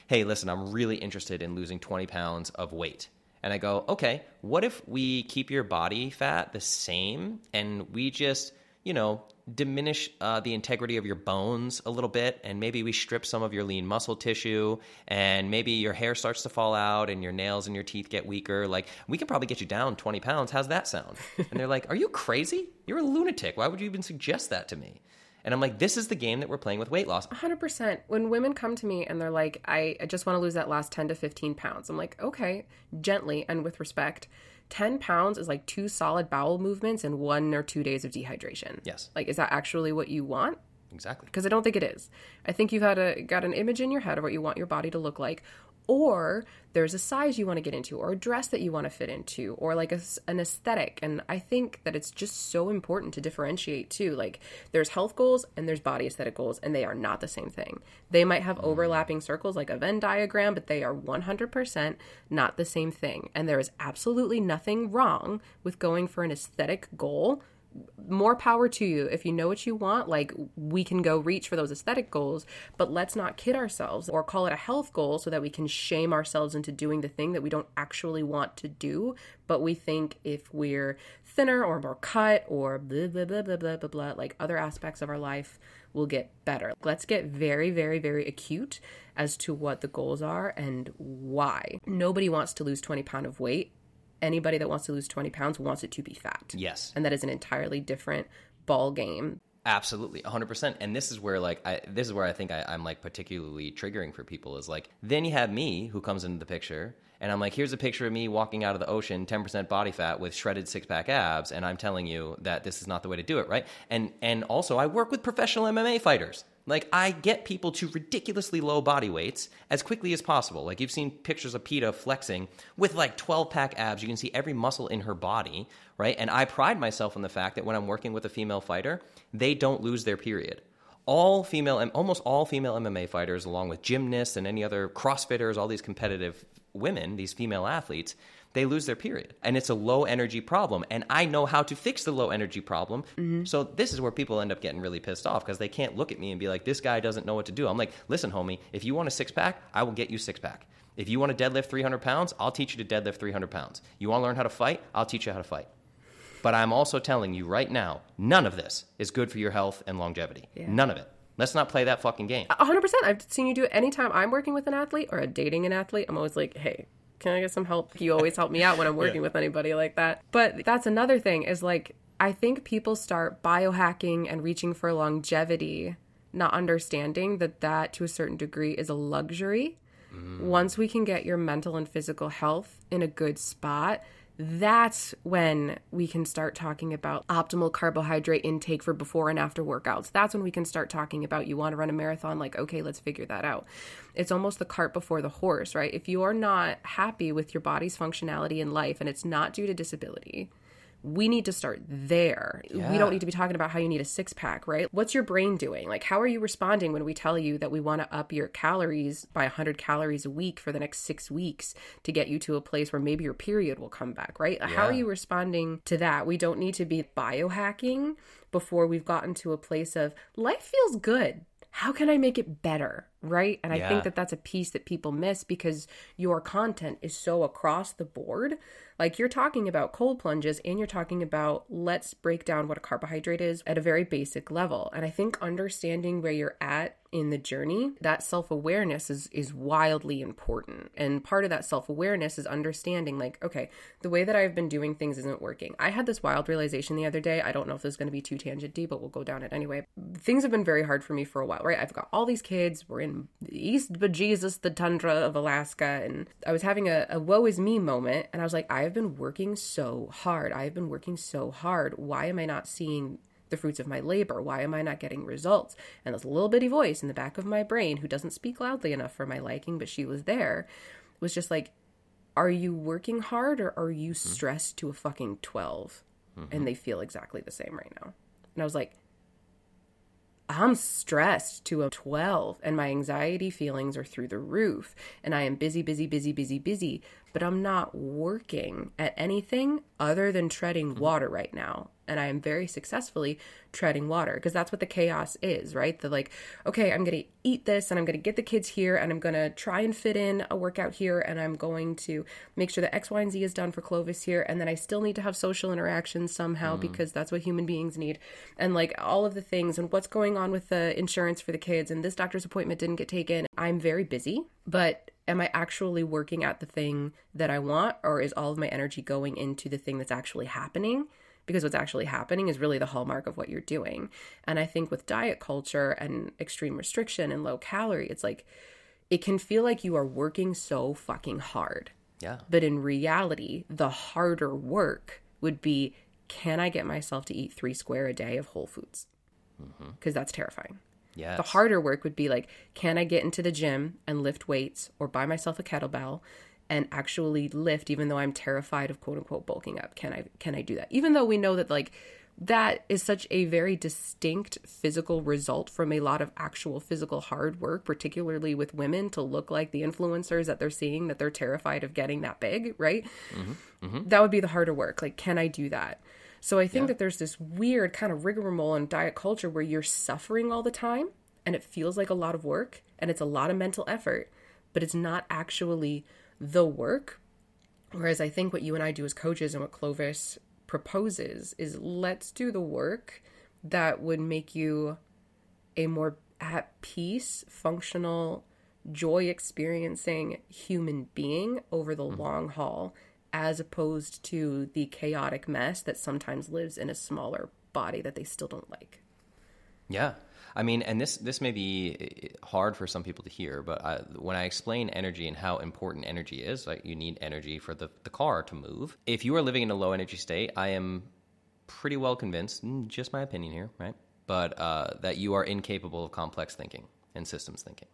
[SPEAKER 3] hey, listen, I'm really interested in losing 20 pounds of weight. And I go, okay, what if we keep your body fat the same and we just, you know, diminish uh, the integrity of your bones a little bit, and maybe we strip some of your lean muscle tissue, and maybe your hair starts to fall out, and your nails and your teeth get weaker. Like, we can probably get you down 20 pounds. How's that sound? and they're like, Are you crazy? You're a lunatic. Why would you even suggest that to me? And I'm like, this is the game that we're playing with weight loss.
[SPEAKER 2] 100%. When women come to me and they're like, I, I just want to lose that last 10 to 15 pounds, I'm like, okay, gently and with respect. 10 pounds is like two solid bowel movements and one or two days of dehydration.
[SPEAKER 3] Yes.
[SPEAKER 2] Like, is that actually what you want?
[SPEAKER 3] Exactly.
[SPEAKER 2] Because I don't think it is. I think you've had a got an image in your head of what you want your body to look like, or there's a size you want to get into or a dress that you want to fit into or like a, an aesthetic. And i think that it's just so important to differentiate too. Like there's health goals and there's body aesthetic goals and they are not the same thing. They might have mm. overlapping circles like a venn diagram but they are 100% not the same thing. And there is absolutely nothing wrong with going for an aesthetic goal more power to you. If you know what you want like we can go reach for those aesthetic goals but let's not kid ourselves or call it a health goal so that we can shame ourselves into doing the thing that we don't actually want to do. But we think if we're thinner or more cut or blah blah blah blah blah blah, blah like other aspects of our life will get better. Let's get very very very acute as to what the goals are and why. Nobody wants to lose 20 pound of weight anybody that wants to lose 20 pounds wants it to be fat.
[SPEAKER 3] Yes.
[SPEAKER 2] And that is an entirely different ball game.
[SPEAKER 3] Absolutely, 100%. And this is where, like, I, this is where I think I, I'm like particularly triggering for people is like, then you have me who comes into the picture, and I'm like, here's a picture of me walking out of the ocean, 10% body fat with shredded six pack abs, and I'm telling you that this is not the way to do it, right? And and also, I work with professional MMA fighters. Like I get people to ridiculously low body weights as quickly as possible. Like you've seen pictures of Peta flexing with like 12 pack abs. You can see every muscle in her body, right? And I pride myself on the fact that when I'm working with a female fighter, they don't lose their period. All female, and almost all female MMA fighters, along with gymnasts and any other CrossFitters, all these competitive women, these female athletes, they lose their period. And it's a low energy problem. And I know how to fix the low energy problem. Mm-hmm. So this is where people end up getting really pissed off because they can't look at me and be like, this guy doesn't know what to do. I'm like, listen, homie, if you want a six pack, I will get you six pack. If you want to deadlift 300 pounds, I'll teach you to deadlift 300 pounds. You want to learn how to fight? I'll teach you how to fight. But I'm also telling you right now, none of this is good for your health and longevity. Yeah. None of it. Let's not play that fucking game.
[SPEAKER 2] 100%. I've seen you do it anytime I'm working with an athlete or dating an athlete. I'm always like, hey, can I get some help? You always help me out when I'm working yeah. with anybody like that. But that's another thing is like, I think people start biohacking and reaching for longevity, not understanding that that to a certain degree is a luxury. Mm. Once we can get your mental and physical health in a good spot, that's when we can start talking about optimal carbohydrate intake for before and after workouts. That's when we can start talking about you want to run a marathon, like, okay, let's figure that out. It's almost the cart before the horse, right? If you're not happy with your body's functionality in life and it's not due to disability, we need to start there. Yeah. We don't need to be talking about how you need a six pack, right? What's your brain doing? Like, how are you responding when we tell you that we want to up your calories by 100 calories a week for the next six weeks to get you to a place where maybe your period will come back, right? Yeah. How are you responding to that? We don't need to be biohacking before we've gotten to a place of life feels good. How can I make it better? Right. And yeah. I think that that's a piece that people miss because your content is so across the board like you're talking about cold plunges and you're talking about let's break down what a carbohydrate is at a very basic level. And I think understanding where you're at in the journey, that self-awareness is is wildly important. And part of that self-awareness is understanding like, okay, the way that I've been doing things isn't working. I had this wild realization the other day. I don't know if this is going to be too tangenty, but we'll go down it anyway. Things have been very hard for me for a while, right? I've got all these kids. We're in East bejesus, the tundra of Alaska, and I was having a, a woe is me moment, and I was like, I have been working so hard. I have been working so hard. Why am I not seeing the fruits of my labor? Why am I not getting results? And this little bitty voice in the back of my brain, who doesn't speak loudly enough for my liking, but she was there, was just like, Are you working hard or are you mm-hmm. stressed to a fucking 12? Mm-hmm. And they feel exactly the same right now. And I was like, I'm stressed to a 12 and my anxiety feelings are through the roof and I am busy, busy, busy, busy, busy, but I'm not working at anything other than treading mm-hmm. water right now and I am very successfully treading water because that's what the chaos is, right? The like, okay, I'm going to eat this and I'm going to get the kids here and I'm going to try and fit in a workout here and I'm going to make sure that X, Y, and Z is done for Clovis here. And then I still need to have social interactions somehow mm. because that's what human beings need. And like all of the things and what's going on with the insurance for the kids and this doctor's appointment didn't get taken. I'm very busy, but am I actually working at the thing that I want or is all of my energy going into the thing that's actually happening? Because what's actually happening is really the hallmark of what you're doing. And I think with diet culture and extreme restriction and low calorie, it's like it can feel like you are working so fucking hard.
[SPEAKER 3] Yeah.
[SPEAKER 2] But in reality, the harder work would be can I get myself to eat three square a day of whole foods? Because mm-hmm. that's terrifying.
[SPEAKER 3] Yes.
[SPEAKER 2] The harder work would be like, can I get into the gym and lift weights or buy myself a kettlebell and actually lift even though I'm terrified of quote unquote bulking up? Can I can I do that? Even though we know that like that is such a very distinct physical result from a lot of actual physical hard work, particularly with women to look like the influencers that they're seeing that they're terrified of getting that big, right? Mm-hmm. Mm-hmm. That would be the harder work. Like, can I do that? So I think that there's this weird kind of rigmarole in diet culture where you're suffering all the time and it feels like a lot of work and it's a lot of mental effort, but it's not actually the work. Whereas I think what you and I do as coaches and what Clovis proposes is let's do the work that would make you a more at peace, functional, joy experiencing human being over the mm-hmm. long haul, as opposed to the chaotic mess that sometimes lives in a smaller body that they still don't like.
[SPEAKER 3] Yeah. I mean, and this this may be uh, hard for some people to hear, but I, when I explain energy and how important energy is, like you need energy for the, the car to move. If you are living in a low energy state, I am pretty well convinced, mm, just my opinion here, right? But uh, that you are incapable of complex thinking and systems thinking.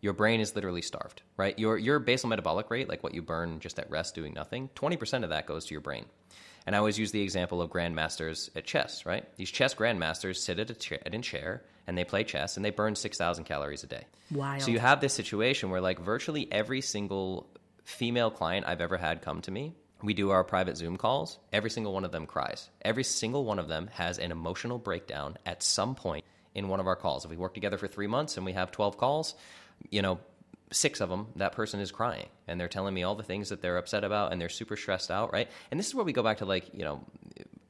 [SPEAKER 3] Your brain is literally starved, right? Your your basal metabolic rate, like what you burn just at rest doing nothing, twenty percent of that goes to your brain. And I always use the example of grandmasters at chess, right? These chess grandmasters sit at a, chair, a chair and they play chess and they burn 6,000 calories a day.
[SPEAKER 2] Wild.
[SPEAKER 3] So you have this situation where, like, virtually every single female client I've ever had come to me, we do our private Zoom calls. Every single one of them cries. Every single one of them has an emotional breakdown at some point in one of our calls. If we work together for three months and we have 12 calls, you know, six of them, that person is crying and they're telling me all the things that they're upset about and they're super stressed out, right? And this is where we go back to like, you know,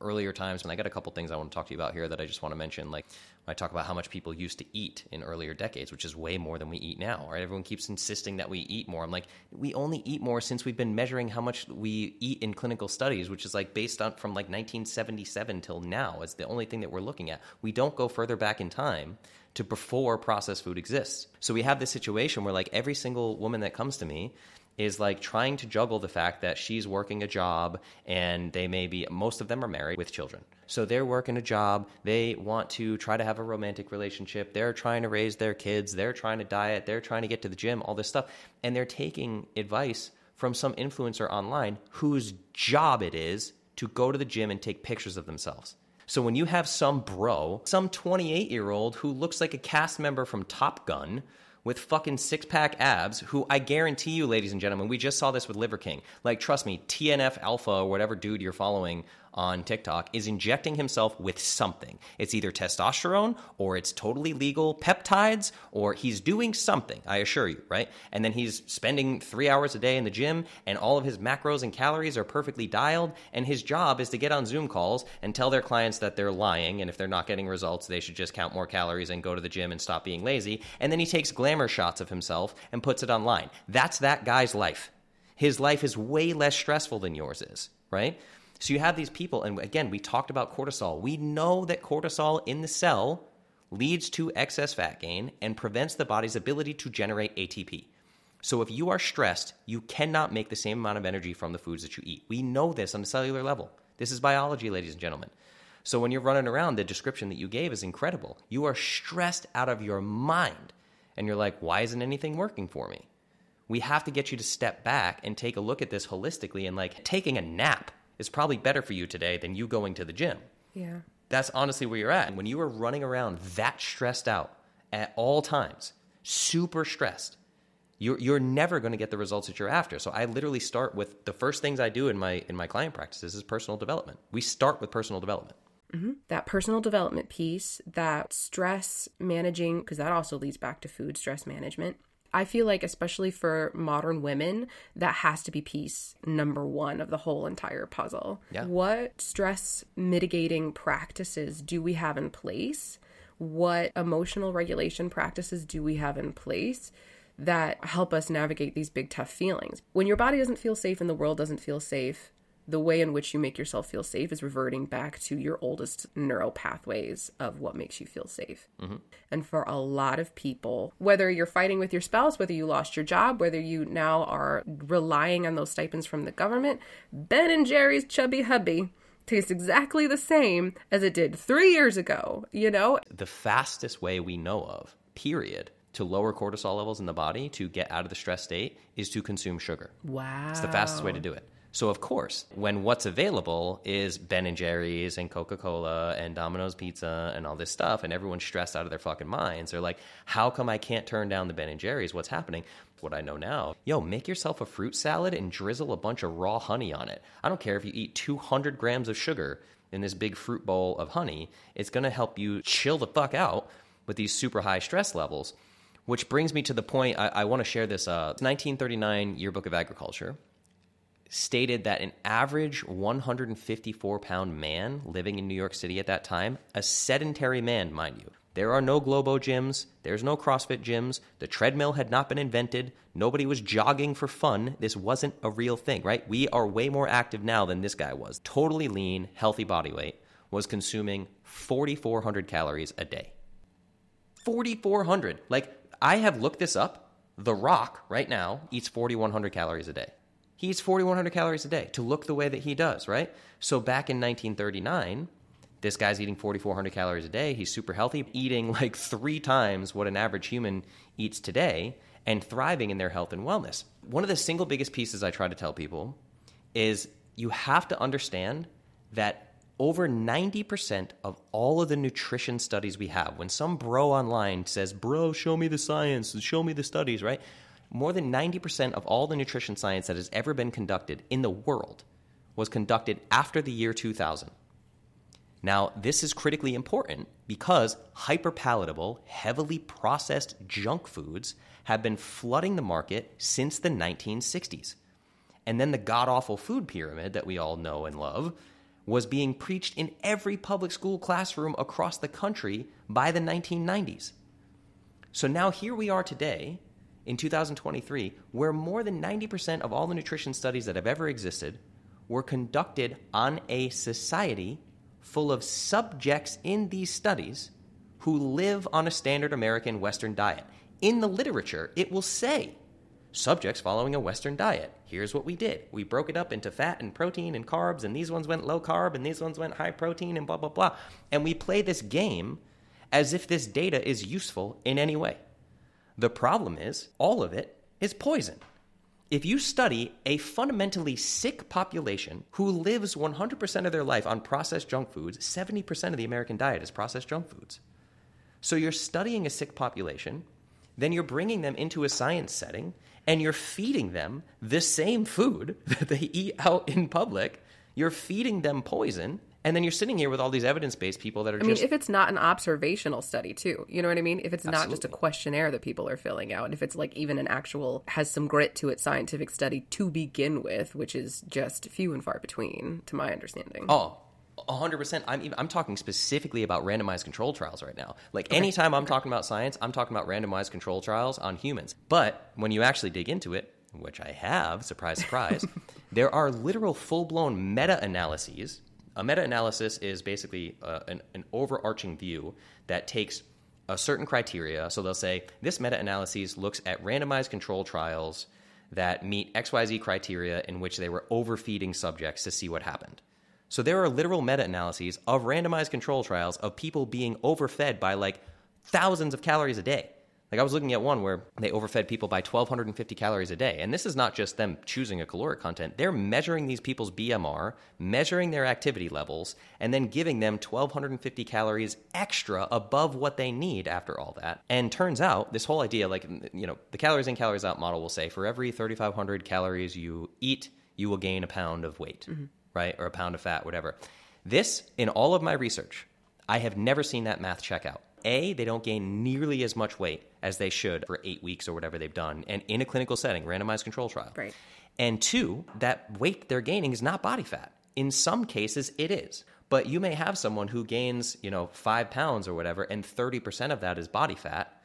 [SPEAKER 3] earlier times and I got a couple things I want to talk to you about here that I just want to mention. Like when I talk about how much people used to eat in earlier decades, which is way more than we eat now, right? Everyone keeps insisting that we eat more. I'm like, we only eat more since we've been measuring how much we eat in clinical studies, which is like based on from like 1977 till now. It's the only thing that we're looking at. We don't go further back in time to before processed food exists. So we have this situation where like every single woman that comes to me is like trying to juggle the fact that she's working a job and they may be most of them are married with children. So they're working a job, they want to try to have a romantic relationship, they're trying to raise their kids, they're trying to diet, they're trying to get to the gym, all this stuff, and they're taking advice from some influencer online whose job it is to go to the gym and take pictures of themselves. So when you have some bro, some 28 year old who looks like a cast member from Top Gun with fucking six pack abs, who I guarantee you, ladies and gentlemen, we just saw this with Liver King. Like, trust me, TNF Alpha or whatever dude you're following on TikTok is injecting himself with something. It's either testosterone or it's totally legal peptides or he's doing something, I assure you, right? And then he's spending three hours a day in the gym and all of his macros and calories are perfectly dialed. And his job is to get on Zoom calls and tell their clients that they're lying. And if they're not getting results, they should just count more calories and go to the gym and stop being lazy. And then he takes glamour shots of himself and puts it online. That's that guy's life. His life is way less stressful than yours is, right? So you have these people, and again, we talked about cortisol. We know that cortisol in the cell leads to excess fat gain and prevents the body's ability to generate ATP. So if you are stressed, you cannot make the same amount of energy from the foods that you eat. We know this on a cellular level. This is biology, ladies and gentlemen. So when you're running around, the description that you gave is incredible. You are stressed out of your mind, and you're like, why isn't anything working for me? We have to get you to step back and take a look at this holistically and like taking a nap is probably better for you today than you going to the gym.
[SPEAKER 2] Yeah.
[SPEAKER 3] That's honestly where you're at. And when you are running around that stressed out at all times, super stressed, you're, you're never going to get the results that you're after. So I literally start with the first things I do in my in my client practices is personal development. We start with personal development. Mm-hmm.
[SPEAKER 2] that personal development piece, that stress managing, because that also leads back to food stress management. I feel like, especially for modern women, that has to be piece number one of the whole entire puzzle.
[SPEAKER 3] Yeah.
[SPEAKER 2] What stress mitigating practices do we have in place? What emotional regulation practices do we have in place? That help us navigate these big, tough feelings. When your body doesn't feel safe and the world doesn't feel safe, the way in which you make yourself feel safe is reverting back to your oldest neural pathways of what makes you feel safe. Mm-hmm. And for a lot of people, whether you're fighting with your spouse, whether you lost your job, whether you now are relying on those stipends from the government, Ben and Jerry's chubby hubby tastes exactly the same as it did three years ago, you know?
[SPEAKER 3] The fastest way we know of, period, to lower cortisol levels in the body to get out of the stress state is to consume sugar.
[SPEAKER 2] Wow.
[SPEAKER 3] It's the fastest way to do it. So of course, when what's available is Ben and Jerry's and Coca-Cola and Domino's Pizza and all this stuff and everyone's stressed out of their fucking minds, they're like, "How come I can't turn down the Ben and Jerry's? What's happening?" What I know now, yo, make yourself a fruit salad and drizzle a bunch of raw honey on it. I don't care if you eat 200 grams of sugar in this big fruit bowl of honey. It's to help you chill the fuck out with these super high stress levels. Which brings me to the point I, I want to share this uh, 1939 Yearbook of Agriculture stated that an average 154 pound man living in New York City at that time, a sedentary man, mind you. There are no Globo gyms, there's no CrossFit gyms, the treadmill had not been invented, nobody was jogging for fun. This wasn't a real thing, right? We are way more active now than this guy was. Totally lean, healthy body weight, was consuming 4,400 calories a day. 4,400. Like, I have looked this up. The Rock, right now, eats 4,100 calories a day. He eats 4,100 calories a day to look the way that he does, right? So back in 1939, this guy's eating 4,400 calories a day. He's super healthy, eating like three times what an average human eats today and thriving in their health and wellness. One of the single biggest pieces I try to tell people is you have to understand that over 90% of all of the nutrition studies we have, when some bro online says, Bro, show me the science, show me the studies, right? More than 90% of all the nutrition science that has ever been conducted in the world was conducted after the year 2000. Now, this is critically important because hyperpalatable, heavily processed junk foods have been flooding the market since the 1960s. And then the god awful food pyramid that we all know and love was being preached in every public school classroom across the country by the 1990s. So now here we are today in 2023, where more than 90% of all the nutrition studies that have ever existed were conducted on a society full of subjects in these studies who live on a standard American Western diet. In the literature, it will say subjects following a Western diet. Here's what we did we broke it up into fat and protein and carbs, and these ones went low carb, and these ones went high protein, and blah, blah, blah. And we play this game as if this data is useful in any way. The problem is, all of it is poison. If you study a fundamentally sick population who lives 100% of their life on processed junk foods, 70% of the American diet is processed junk foods. So you're studying a sick population, then you're bringing them into a science setting, and you're feeding them the same food that they eat out in public. You're feeding them poison, and then you're sitting here with all these evidence based people that are
[SPEAKER 2] I mean, if it's not an observational study, too, you know what I mean? If it's not just a questionnaire that people are filling out, if it's like even an actual, has some grit to it scientific study to begin with, which is just few and far between, to my understanding.
[SPEAKER 3] Oh, 100%. I'm, even, I'm talking specifically about randomized control trials right now. Like, anytime I'm talking about science, I'm talking about randomized control trials on humans. But when you actually dig into it, which I have, surprise, surprise, there are literal full blown meta analyses. A meta analysis is basically uh, an, an overarching view that takes a certain criteria. So they'll say this meta analysis looks at randomized control trials that meet XYZ criteria in which they were overfeeding subjects to see what happened. So there are literal meta analyses of randomized control trials of people being overfed by like thousands of calories a day. Like I was looking at one where they overfed people by 1250 calories a day. And this is not just them choosing a caloric content. They're measuring these people's BMR, measuring their activity levels, and then giving them 1250 calories extra above what they need after all that. And turns out this whole idea like you know, the calories in calories out model will say for every 3500 calories you eat, you will gain a pound of weight, mm-hmm. right? Or a pound of fat, whatever. This in all of my research, I have never seen that math check out. A, they don't gain nearly as much weight as they should for eight weeks or whatever they've done, and in a clinical setting, randomized control trial.
[SPEAKER 2] Right.
[SPEAKER 3] And two, that weight they're gaining is not body fat. In some cases, it is. But you may have someone who gains, you know, five pounds or whatever, and 30% of that is body fat.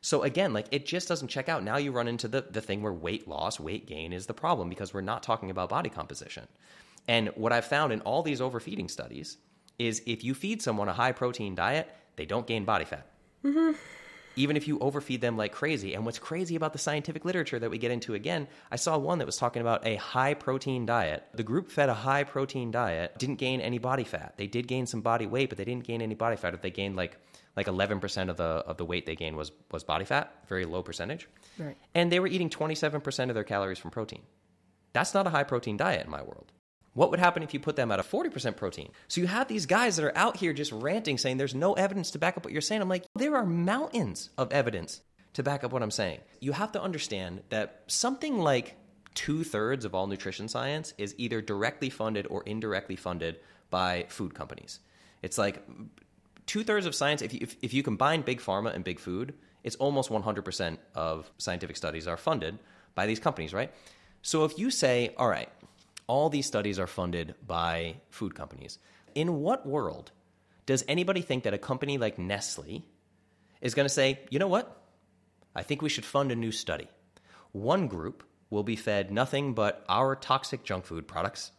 [SPEAKER 3] So again, like it just doesn't check out. Now you run into the, the thing where weight loss, weight gain is the problem because we're not talking about body composition. And what I've found in all these overfeeding studies is if you feed someone a high protein diet, they don't gain body fat. Mm-hmm. even if you overfeed them like crazy. And what's crazy about the scientific literature that we get into again, I saw one that was talking about a high protein diet. The group fed a high protein diet didn't gain any body fat. They did gain some body weight, but they didn't gain any body fat. If they gained like like 11% of the of the weight they gained was was body fat, very low percentage.
[SPEAKER 2] Right.
[SPEAKER 3] And they were eating 27% of their calories from protein. That's not a high protein diet in my world. What would happen if you put them at a 40% protein? So you have these guys that are out here just ranting saying there's no evidence to back up what you're saying. I'm like, there are mountains of evidence to back up what I'm saying. You have to understand that something like two thirds of all nutrition science is either directly funded or indirectly funded by food companies. It's like two thirds of science, if you, if, if you combine big pharma and big food, it's almost 100% of scientific studies are funded by these companies, right? So if you say, all right, all these studies are funded by food companies, in what world does anybody think that a company like Nestle is going to say, you know what? I think we should fund a new study. One group will be fed nothing but our toxic junk food products,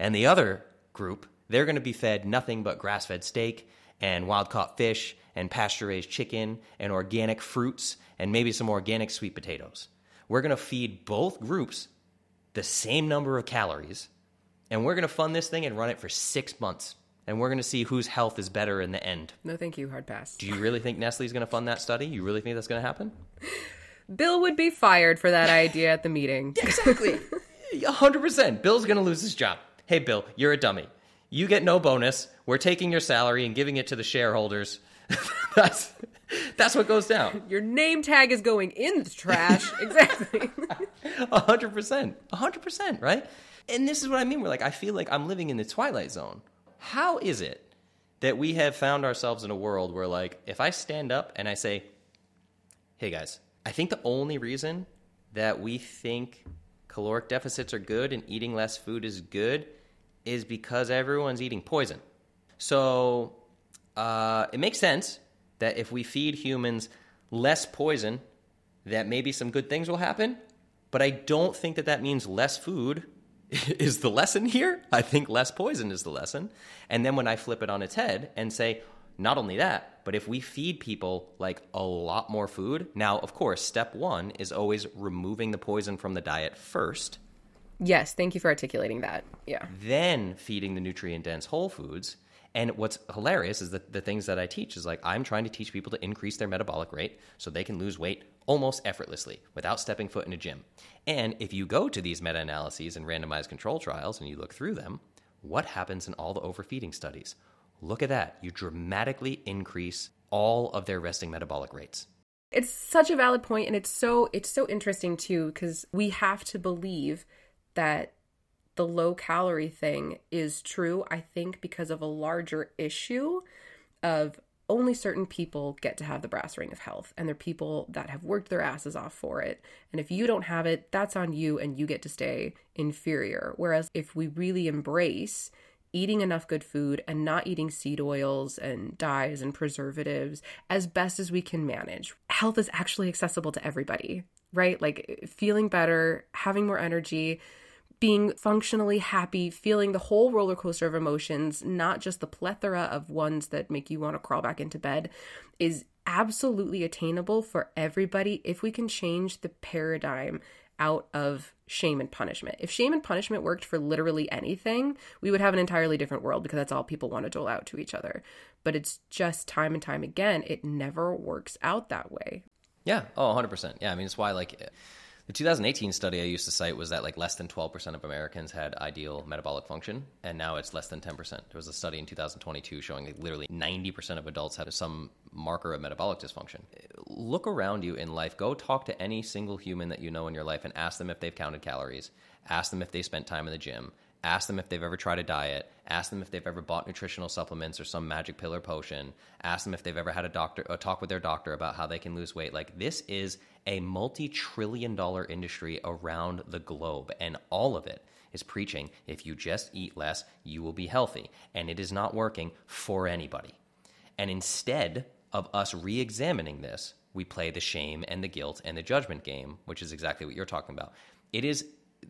[SPEAKER 3] and the other group, they're going to be fed nothing but grass fed steak and wild caught fish and pasture raised chicken and organic fruits and maybe some organic sweet potatoes. We're going to feed both groups the same number of calories, and we're going to fund this thing and run it for six months. And we're going to see whose health is better in the end.
[SPEAKER 2] No, thank you. Hard pass.
[SPEAKER 3] Do you really think Nestle's going to fund that study? You really think that's going to happen?
[SPEAKER 2] Bill would be fired for that idea at the meeting.
[SPEAKER 3] Exactly. 100%. Bill's going to lose his job. Hey, Bill, you're a dummy. You get no bonus. We're taking your salary and giving it to the shareholders. that's that's what goes down.
[SPEAKER 2] Your name tag is going in the trash. exactly.
[SPEAKER 3] A hundred percent. A hundred percent, right? And this is what I mean. We're like, I feel like I'm living in the twilight zone. How is it that we have found ourselves in a world where, like, if I stand up and I say, "Hey guys, I think the only reason that we think caloric deficits are good and eating less food is good is because everyone's eating poison." So uh, it makes sense that if we feed humans less poison, that maybe some good things will happen. But I don't think that that means less food is the lesson here. I think less poison is the lesson. And then when I flip it on its head and say, not only that, but if we feed people like a lot more food, now, of course, step one is always removing the poison from the diet first,
[SPEAKER 2] yes, thank you for articulating that. Yeah.
[SPEAKER 3] then feeding the nutrient dense whole foods. And what's hilarious is that the things that I teach is like I'm trying to teach people to increase their metabolic rate so they can lose weight almost effortlessly without stepping foot in a gym. And if you go to these meta analyses and randomized control trials and you look through them, what happens in all the overfeeding studies? Look at that. You dramatically increase all of their resting metabolic rates.
[SPEAKER 2] It's such a valid point and it's so it's so interesting too cuz we have to believe that the low calorie thing is true I think because of a larger issue of only certain people get to have the brass ring of health and they're people that have worked their asses off for it and if you don't have it that's on you and you get to stay inferior whereas if we really embrace eating enough good food and not eating seed oils and dyes and preservatives as best as we can manage. Health is actually accessible to everybody, right? Like feeling better, having more energy, being functionally happy, feeling the whole roller coaster of emotions, not just the plethora of ones that make you want to crawl back into bed, is absolutely attainable for everybody if we can change the paradigm out of shame and punishment. If shame and punishment worked for literally anything, we would have an entirely different world because that's all people want to dole out to each other. But it's just time and time again, it never works out that way.
[SPEAKER 3] Yeah. Oh, 100%. Yeah. I mean, it's why, like, the 2018 study I used to cite was that, like, less than 12% of Americans had ideal metabolic function, and now it's less than 10%. There was a study in 2022 showing that literally 90% of adults have some marker of metabolic dysfunction. Look around you in life. Go talk to any single human that you know in your life and ask them if they've counted calories. Ask them if they spent time in the gym. Ask them if they've ever tried a diet. Ask them if they've ever bought nutritional supplements or some magic pill or potion. Ask them if they've ever had a doctor a talk with their doctor about how they can lose weight. Like this is a multi-trillion dollar industry around the globe and all of it is preaching if you just eat less, you will be healthy. And it is not working for anybody. And instead of us re examining this, we play the shame and the guilt and the judgment game, which is exactly what you're talking about. It is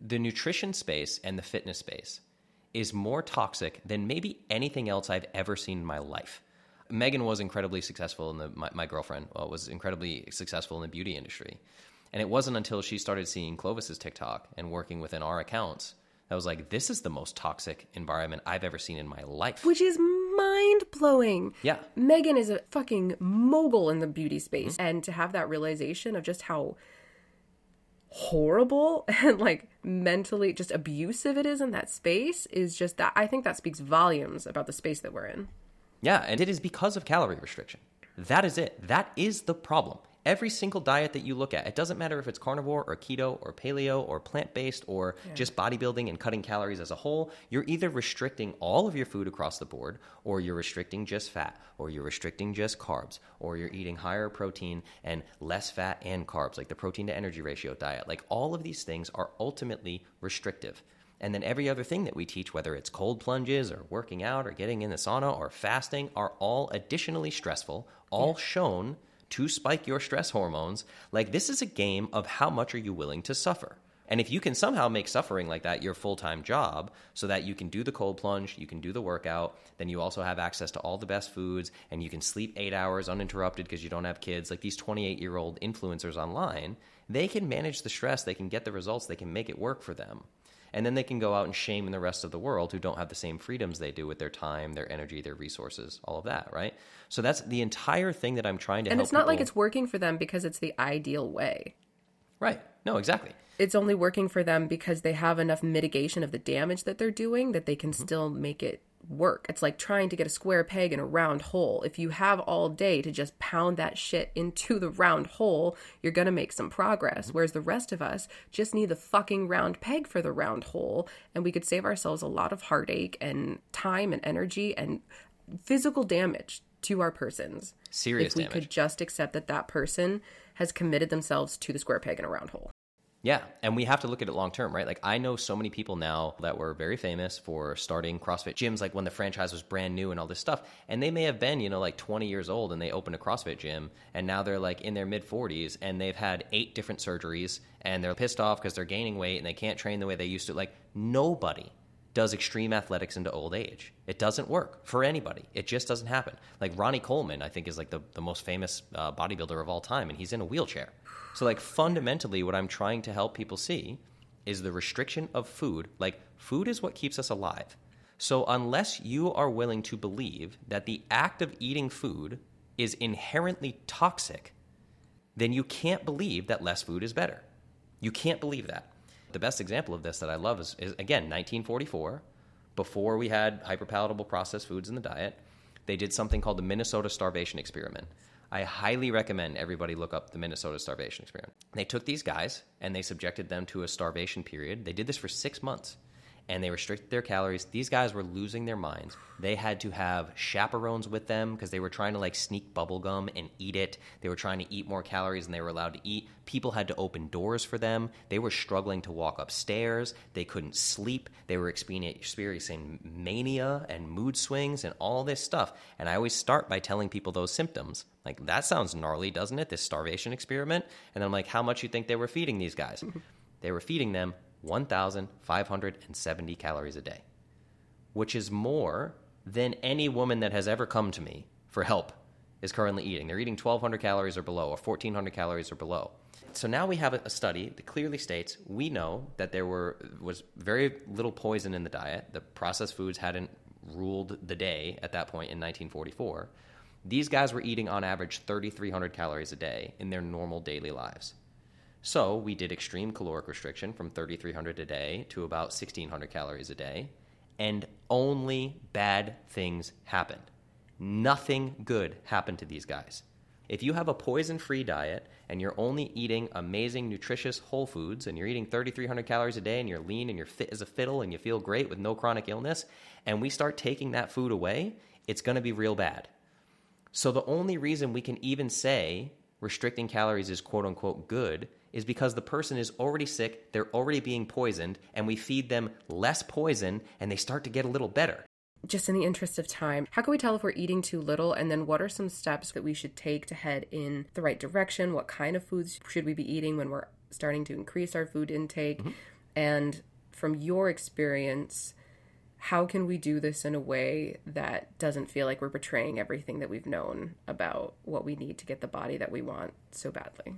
[SPEAKER 3] the nutrition space and the fitness space is more toxic than maybe anything else I've ever seen in my life. Megan was incredibly successful in the my, my girlfriend uh, was incredibly successful in the beauty industry, and it wasn't until she started seeing Clovis's TikTok and working within our accounts that was like, this is the most toxic environment I've ever seen in my life.
[SPEAKER 2] Which is mind blowing.
[SPEAKER 3] Yeah.
[SPEAKER 2] Megan is a fucking mogul in the beauty space.
[SPEAKER 3] Mm-hmm.
[SPEAKER 2] And to have that realization of just how horrible and like mentally just abusive it is in that space is just that I think that speaks volumes about the space that we're in.
[SPEAKER 3] Yeah, and it is because of calorie restriction. That is it. That is the problem. Every single diet that you look at, it doesn't matter if it's carnivore or keto or paleo or plant based or just bodybuilding and cutting calories as a whole, you're either restricting all of your food across the board, or you're restricting just fat, or you're restricting just carbs, or you're eating higher protein and less fat and carbs, like the protein to energy ratio diet. Like all of these things are ultimately restrictive. And then every other thing that we teach, whether it's cold plunges or working out or getting in the sauna or fasting, are all additionally stressful, all shown to spike your stress hormones. Like this is a game of how much are you willing to suffer. And if you can somehow make suffering like that your full time job so that you can do the cold plunge, you can do the workout, then you also have access to all the best foods and you can sleep eight hours uninterrupted because you don't have kids, like these 28 year old influencers online, they can manage the stress, they can get the results, they can make it work for them. And then they can go out and shame in the rest of the world who don't have the same freedoms they do with their time, their energy, their resources, all of that, right? So that's the entire thing that I'm trying to
[SPEAKER 2] And it's not like it's working for them because it's the ideal way.
[SPEAKER 3] Right. No, exactly.
[SPEAKER 2] It's only working for them because they have enough mitigation of the damage that they're doing that they can
[SPEAKER 3] Mm-hmm.
[SPEAKER 2] still make it work. It's like trying to get a square peg in a round hole. If you have all day to just pound that shit into the round hole, you're going to make some progress. Whereas the rest of us just need the fucking round peg for the round hole. And we could save ourselves a lot of heartache and time and energy and physical damage to our persons.
[SPEAKER 3] Serious
[SPEAKER 2] if we
[SPEAKER 3] damage.
[SPEAKER 2] could just accept that that person has committed themselves to the square peg in a round hole.
[SPEAKER 3] Yeah, and we have to look at it long term, right? Like I know so many people now that were very famous for starting CrossFit gyms, like when the franchise was brand new and all this stuff, and they may have been, you know, like 20 years old and they opened a CrossFit gym, and now they're like in their mid 40s and they've had eight different surgeries and they're pissed off because they're gaining weight and they can't train the way they used to. Like nobody does extreme athletics into old age. It doesn't work for anybody. It just doesn't happen. Like Ronnie Coleman, I think, is like the, the most famous uh, bodybuilder of all time, and he's in a wheelchair. So, like, fundamentally, what I'm trying to help people see is the restriction of food. Like, food is what keeps us alive. So, unless you are willing to believe that the act of eating food is inherently toxic, then you can't believe that less food is better. You can't believe that. The best example of this that I love is, is again, 1944, before we had hyperpalatable processed foods in the diet, they did something called the Minnesota Starvation Experiment. I highly recommend everybody look up the Minnesota Starvation Experiment. They took these guys and they subjected them to a starvation period. They did this for six months and they restricted their calories. These guys were losing their minds. They had to have chaperones with them because they were trying to like sneak bubble gum and eat it. They were trying to eat more calories than they were allowed to eat. People had to open doors for them. They were struggling to walk upstairs. They couldn't sleep. They were experiencing mania and mood swings and all this stuff. And I always start by telling people those symptoms. Like, that sounds gnarly, doesn't it? This starvation experiment. And then I'm like, how much you think they were feeding these guys? they were feeding them 1,570 calories a day, which is more than any woman that has ever come to me for help is currently eating. They're eating 1,200 calories or below, or 1,400 calories or below. So now we have a study that clearly states we know that there were was very little poison in the diet. The processed foods hadn't ruled the day at that point in 1944. These guys were eating on average 3,300 calories a day in their normal daily lives. So we did extreme caloric restriction from 3,300 a day to about 1,600 calories a day, and only bad things happened. Nothing good happened to these guys. If you have a poison free diet and you're only eating amazing, nutritious whole foods and you're eating 3,300 calories a day and you're lean and you're fit as a fiddle and you feel great with no chronic illness, and we start taking that food away, it's to be real bad. So the only reason we can even say restricting calories is quote unquote good is because the person is already sick, they're already being poisoned, and we feed them less poison and they start to get a little better.
[SPEAKER 2] just in the interest of time, how can we tell if we're eating too little? And then what are some steps that we should take to head in the right direction? What kind of foods should we be eating when we're starting to increase our food intake? Mm-hmm. And from your experience, how can we do this in a way that doesn't feel like we're betraying everything that we've known about what we need to get the body that we want so badly?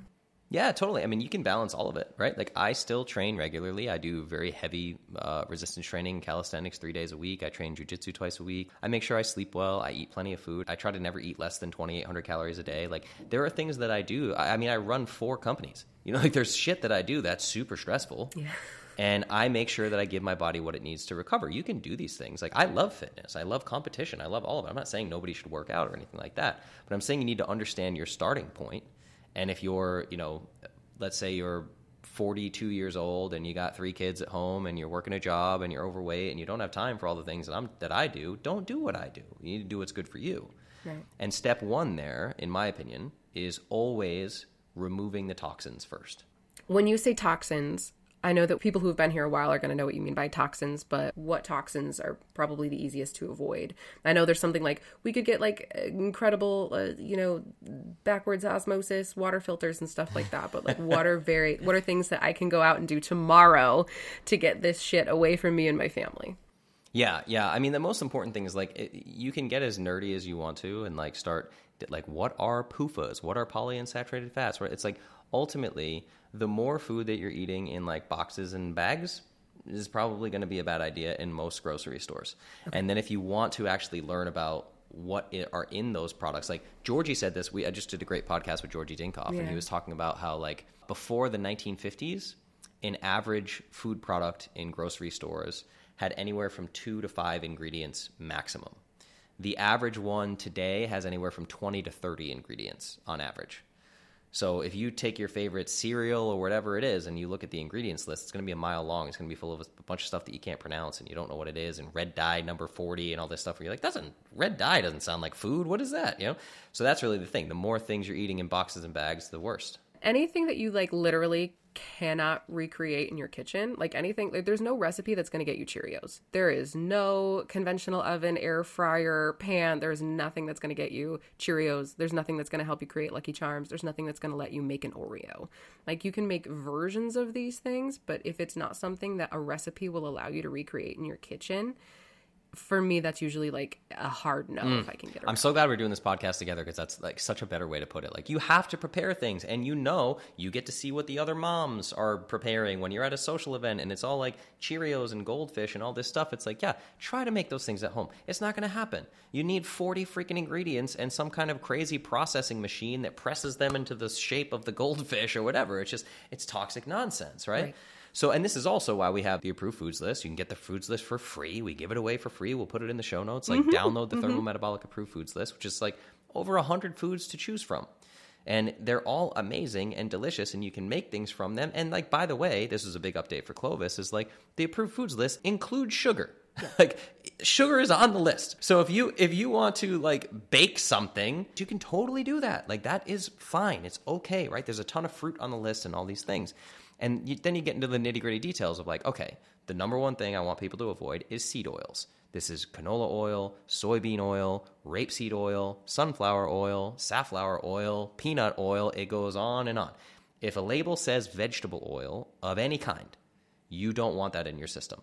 [SPEAKER 3] Yeah, totally. I mean, you can balance all of it, right? Like, I still train regularly. I do very heavy uh, resistance training, calisthenics three days a week. I train jujitsu twice a week. I make sure I sleep well. I eat plenty of food. I try to never eat less than 2,800 calories a day. Like, there are things that I do. I, I mean, I run four companies. You know, like, there's shit that I do that's super stressful.
[SPEAKER 2] Yeah.
[SPEAKER 3] And I make sure that I give my body what it needs to recover. You can do these things. Like, I love fitness. I love competition. I love all of it. I'm not saying nobody should work out or anything like that. But I'm saying you need to understand your starting point and if you're, you know, let's say you're 42 years old and you got three kids at home and you're working a job and you're overweight and you don't have time for all the things that, I'm, that I do, don't do what I do. You need to do what's good for you.
[SPEAKER 2] Right.
[SPEAKER 3] And step one there, in my opinion, is always removing the toxins first.
[SPEAKER 2] When you say toxins, I know that people who've been here a while are going to know what you mean by toxins, but what toxins are probably the easiest to avoid? I know there's something like we could get like incredible, uh, you know, backwards osmosis, water filters and stuff like that. But like, what are very, what are things that I can go out and do tomorrow to get this shit away from me and my family?
[SPEAKER 3] Yeah, yeah. I mean, the most important thing is like it, you can get as nerdy as you want to, and like start like what are PUFAs? What are polyunsaturated fats? Right? It's like ultimately the more food that you're eating in like boxes and bags is probably going to be a bad idea in most grocery stores. Okay. And then if you want to actually learn about what are in those products, like Georgi said this, we I just did a great podcast with Georgi Dinkov, yeah. and he was talking about how like before the 1950s, an average food product in grocery stores had anywhere from two to five ingredients maximum. The average one today has anywhere from 20 to 30 ingredients on average. So if you take your favorite cereal or whatever it is and you look at the ingredients list, it's going to be a mile long. It's going to be full of a bunch of stuff that you can't pronounce and you don't know what it is and red dye number 40 and all this stuff where you're like, doesn't red dye doesn't sound like food. What is that? You know? So that's really the thing. The more things you're eating in boxes and bags, the worst.
[SPEAKER 2] Anything that you like literally cannot recreate in your kitchen. Like anything, like, there's no recipe that's going to get you Cheerios. There is no conventional oven, air fryer, pan. There's nothing that's going to get you Cheerios. There's nothing that's going to help you create Lucky Charms. There's nothing that's going to let you make an Oreo. Like you can make versions of these things, but if it's not something that a recipe will allow you to recreate in your kitchen, for me that's usually like a hard no mm. if i can get it
[SPEAKER 3] i'm so glad we're doing this podcast together because that's like such a better way to put it like you have to prepare things and you know you get to see what the other moms are preparing when you're at a social event and it's all like cheerios and goldfish and all this stuff it's like yeah try to make those things at home it's not going to happen you need 40 freaking ingredients and some kind of crazy processing machine that presses them into the shape of the goldfish or whatever it's just it's toxic nonsense right. right. So, and this is also why we have the approved foods list. You can get the foods list for free. We give it away for free. We'll put it in the show notes. Like, mm-hmm. download the mm-hmm. thermometabolic approved foods list, which is like over 100 foods to choose from. And they're all amazing and delicious, and you can make things from them. And, like, by the way, this is a big update for Clovis is like the approved foods list includes sugar. Yeah. like sugar is on the list. So if you if you want to like bake something, you can totally do that. Like that is fine. It's okay, right? There's a ton of fruit on the list and all these things. And you, then you get into the nitty gritty details of like, okay, the number one thing I want people to avoid is seed oils. This is canola oil, soybean oil, rapeseed oil, sunflower oil, safflower oil, peanut oil. It goes on and on. If a label says vegetable oil of any kind, you don't want that in your system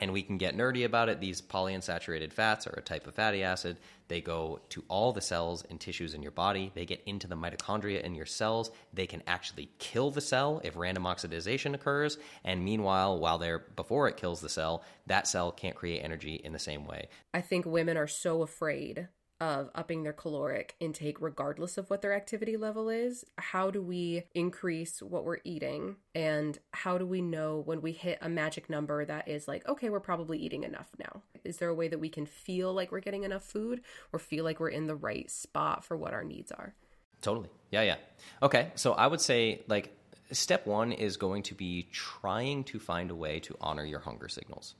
[SPEAKER 3] and we can get nerdy about it. These polyunsaturated fats are a type of fatty acid. They go to all the cells and tissues in your body. They get into the mitochondria in your cells. They can actually kill the cell if random oxidation occurs. And meanwhile, while they're before it kills the cell, that cell can't create energy in the same way.
[SPEAKER 2] I think women are so afraid of upping their caloric intake regardless of what their activity level is. How do we increase what we're eating? And how do we know when we hit a magic number that is like okay we're probably eating enough now? Is there a way that we can feel like we're getting enough food or feel like we're in the right spot for what our needs are?
[SPEAKER 3] Totally. Yeah yeah. Okay so i would say like step 1 is going to be trying to find a way to honor your hunger signals.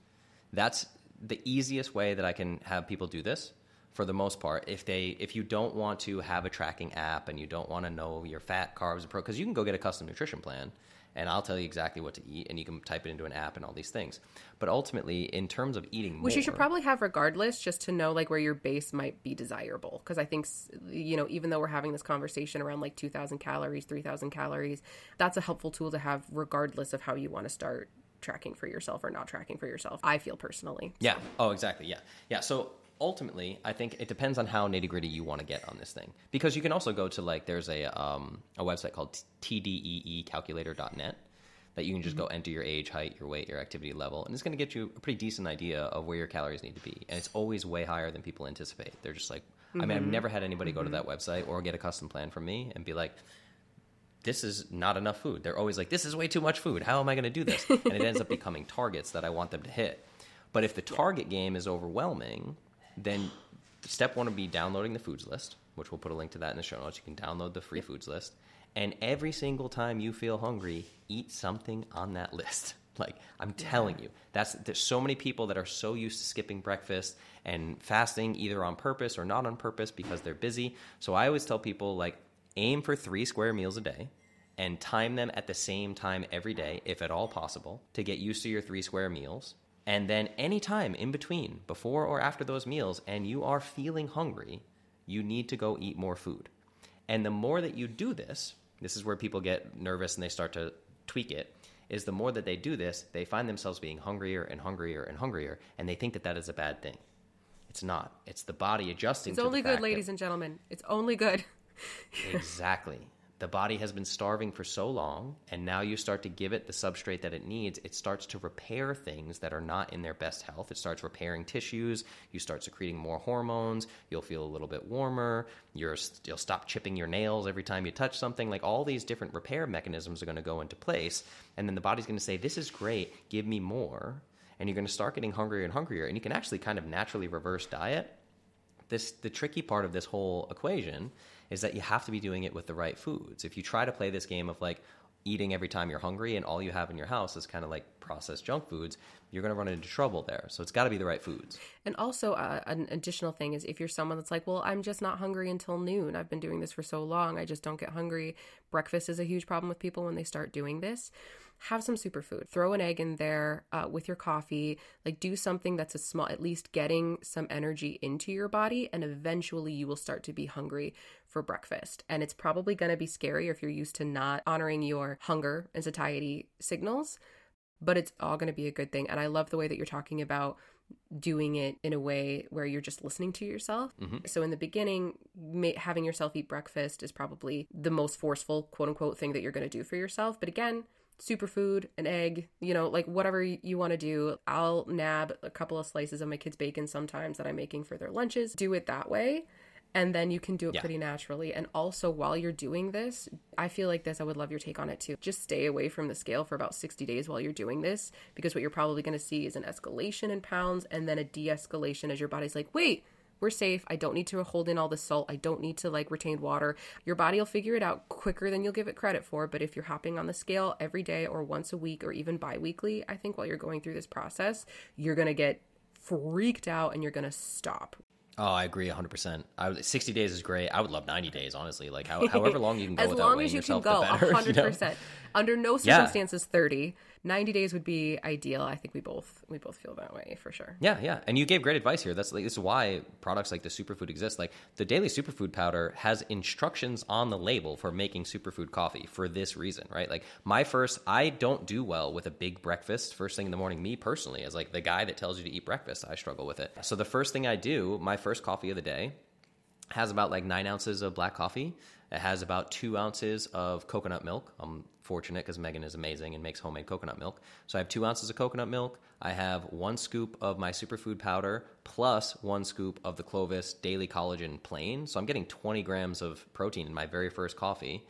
[SPEAKER 3] That's the easiest way that i can have people do this for the most part if they if you don't want to have a tracking app and you don't want to know your fat carbs and pro because you can go get a custom nutrition plan and I'll tell you exactly what to eat, and you can type it into an app and all these things. But ultimately, in terms of eating,
[SPEAKER 2] which more, you should probably have regardless, just to know like where your base might be desirable. Because I think you know, even though we're having this conversation around like two thousand calories, three thousand calories, that's a helpful tool to have regardless of how you want to start tracking for yourself or not tracking for yourself. I feel personally.
[SPEAKER 3] Yeah. Oh, exactly. Yeah. Yeah. So ultimately, I think it depends on how nitty gritty you want to get on this thing. Because you can also go to like, there's a, um, a website called tdeecalculator.net that you can just go mm-hmm. enter your age, height, your weight, your activity level, and it's going to get you a pretty decent idea of where your calories need to be. And it's always way higher than people anticipate. They're just like, I mean, I've mm-hmm. never had anybody go to mm-hmm. that website or get a custom plan from me and be like, this is not enough food. They're always like, this is way too much food. How am I going to do this? And it ends up becoming targets that I want them to hit. But if the target game is overwhelming, then step one would be downloading the foods list, which we'll put a link to that in the show notes. You can download the free foods list. And every single time you feel hungry, eat something on that list. Like I'm telling you, that's there's so many people that are so used to skipping breakfast and fasting either on purpose or not on purpose because they're busy. So I always tell people like aim for 3 square meals a day and time them at the same time every day if at all possible to get used to your 3 square meals. And then anytime in between, before or after those meals and you are feeling hungry, you need to go eat more food. And the more that you do this, this is where people get nervous and they start to tweak it. Is the more that they do this, they find themselves being hungrier and hungrier and hungrier, and they think that that is a bad thing. It's not. It's the body adjusting.
[SPEAKER 2] It's
[SPEAKER 3] to the
[SPEAKER 2] only good, ladies and gentlemen. It's only good.
[SPEAKER 3] exactly. The body has been starving for so long, and now you start to give it the substrate that it needs. It starts to repair things that are not in their best health. It starts repairing tissues. You start secreting more hormones. You'll feel a little bit warmer. You're, you'll stop chipping your nails every time you touch something. Like all these different repair mechanisms are going to go into place. And then the body's going to say, This is great. Give me more. And you're going to start getting hungrier and hungrier. And you can actually kind of naturally reverse diet this the tricky part of this whole equation is that you have to be doing it with the right foods. If you try to play this game of like eating every time you're hungry and all you have in your house is kind of like processed junk foods, you're going to run into trouble there. So it's got to be the right foods.
[SPEAKER 2] And also, uh, an additional thing is if you're someone that's like, well, I'm just not hungry until noon. I've been doing this for so long. I just don't get hungry. Breakfast is a huge problem with people when they start doing this. Have some superfood. Throw an egg in there uh, with your coffee. Like, do something that's a small, at least getting some energy into your body. And eventually, you will start to be hungry for breakfast. And it's probably going to be scary if you're used to not honoring your hunger and satiety signals but it's all going to be a good thing. And I love the way that you're talking about doing it in a way where you're just listening to yourself. So in the beginning, ma- having yourself eat breakfast is probably the most forceful, quote unquote, thing that you're going to do for yourself. But again, superfood, an egg, you know, like whatever you want to do. I'll nab a couple of slices of my kids' bacon sometimes that I'm making for their lunches. Do it that way. And then you can do it
[SPEAKER 3] Yeah.
[SPEAKER 2] pretty naturally. And also, while you're doing this, I feel like this, I would love your take on it too. Just stay away from the scale for about 60 days while you're doing this, because what you're probably going to see is an escalation in pounds and then a de escalation as your body's like, wait, we're safe. I don't need to hold in all the salt. I don't need to like retain water. Your body will figure it out quicker than you'll give it credit for. But if you're hopping on the scale every day or once a week or even bi weekly, I think while you're going through this process, you're going to get freaked out and you're going to stop.
[SPEAKER 3] Oh, I agree 100%. I would, 60 days is great. I would love 90 days, honestly. Like how, however long you can go
[SPEAKER 2] as
[SPEAKER 3] without
[SPEAKER 2] long as you can go
[SPEAKER 3] the better. you
[SPEAKER 2] hundred
[SPEAKER 3] know?
[SPEAKER 2] under no
[SPEAKER 3] Yeah.
[SPEAKER 2] circumstances 30 90 days would be ideal i think we both we both feel that way for sure
[SPEAKER 3] Yeah, yeah, and you gave great advice here. That's like this is why products like the superfood exist. Like the daily superfood powder has instructions on the label for making superfood coffee for this reason, right? Like my first, I don't do well with a big breakfast first thing in the morning. Me personally, as like the guy that tells you to eat breakfast, I struggle with it. So the first thing I do, my first coffee of the day, has about like nine ounces of black coffee. It has about two ounces of coconut milk. I'm fortunate because Megan is amazing and makes homemade coconut milk. So I have two ounces of coconut milk. I have one scoop of my superfood powder plus one scoop of the Clovis Daily Collagen Plain. So I'm getting 20 grams of protein in my very first coffee.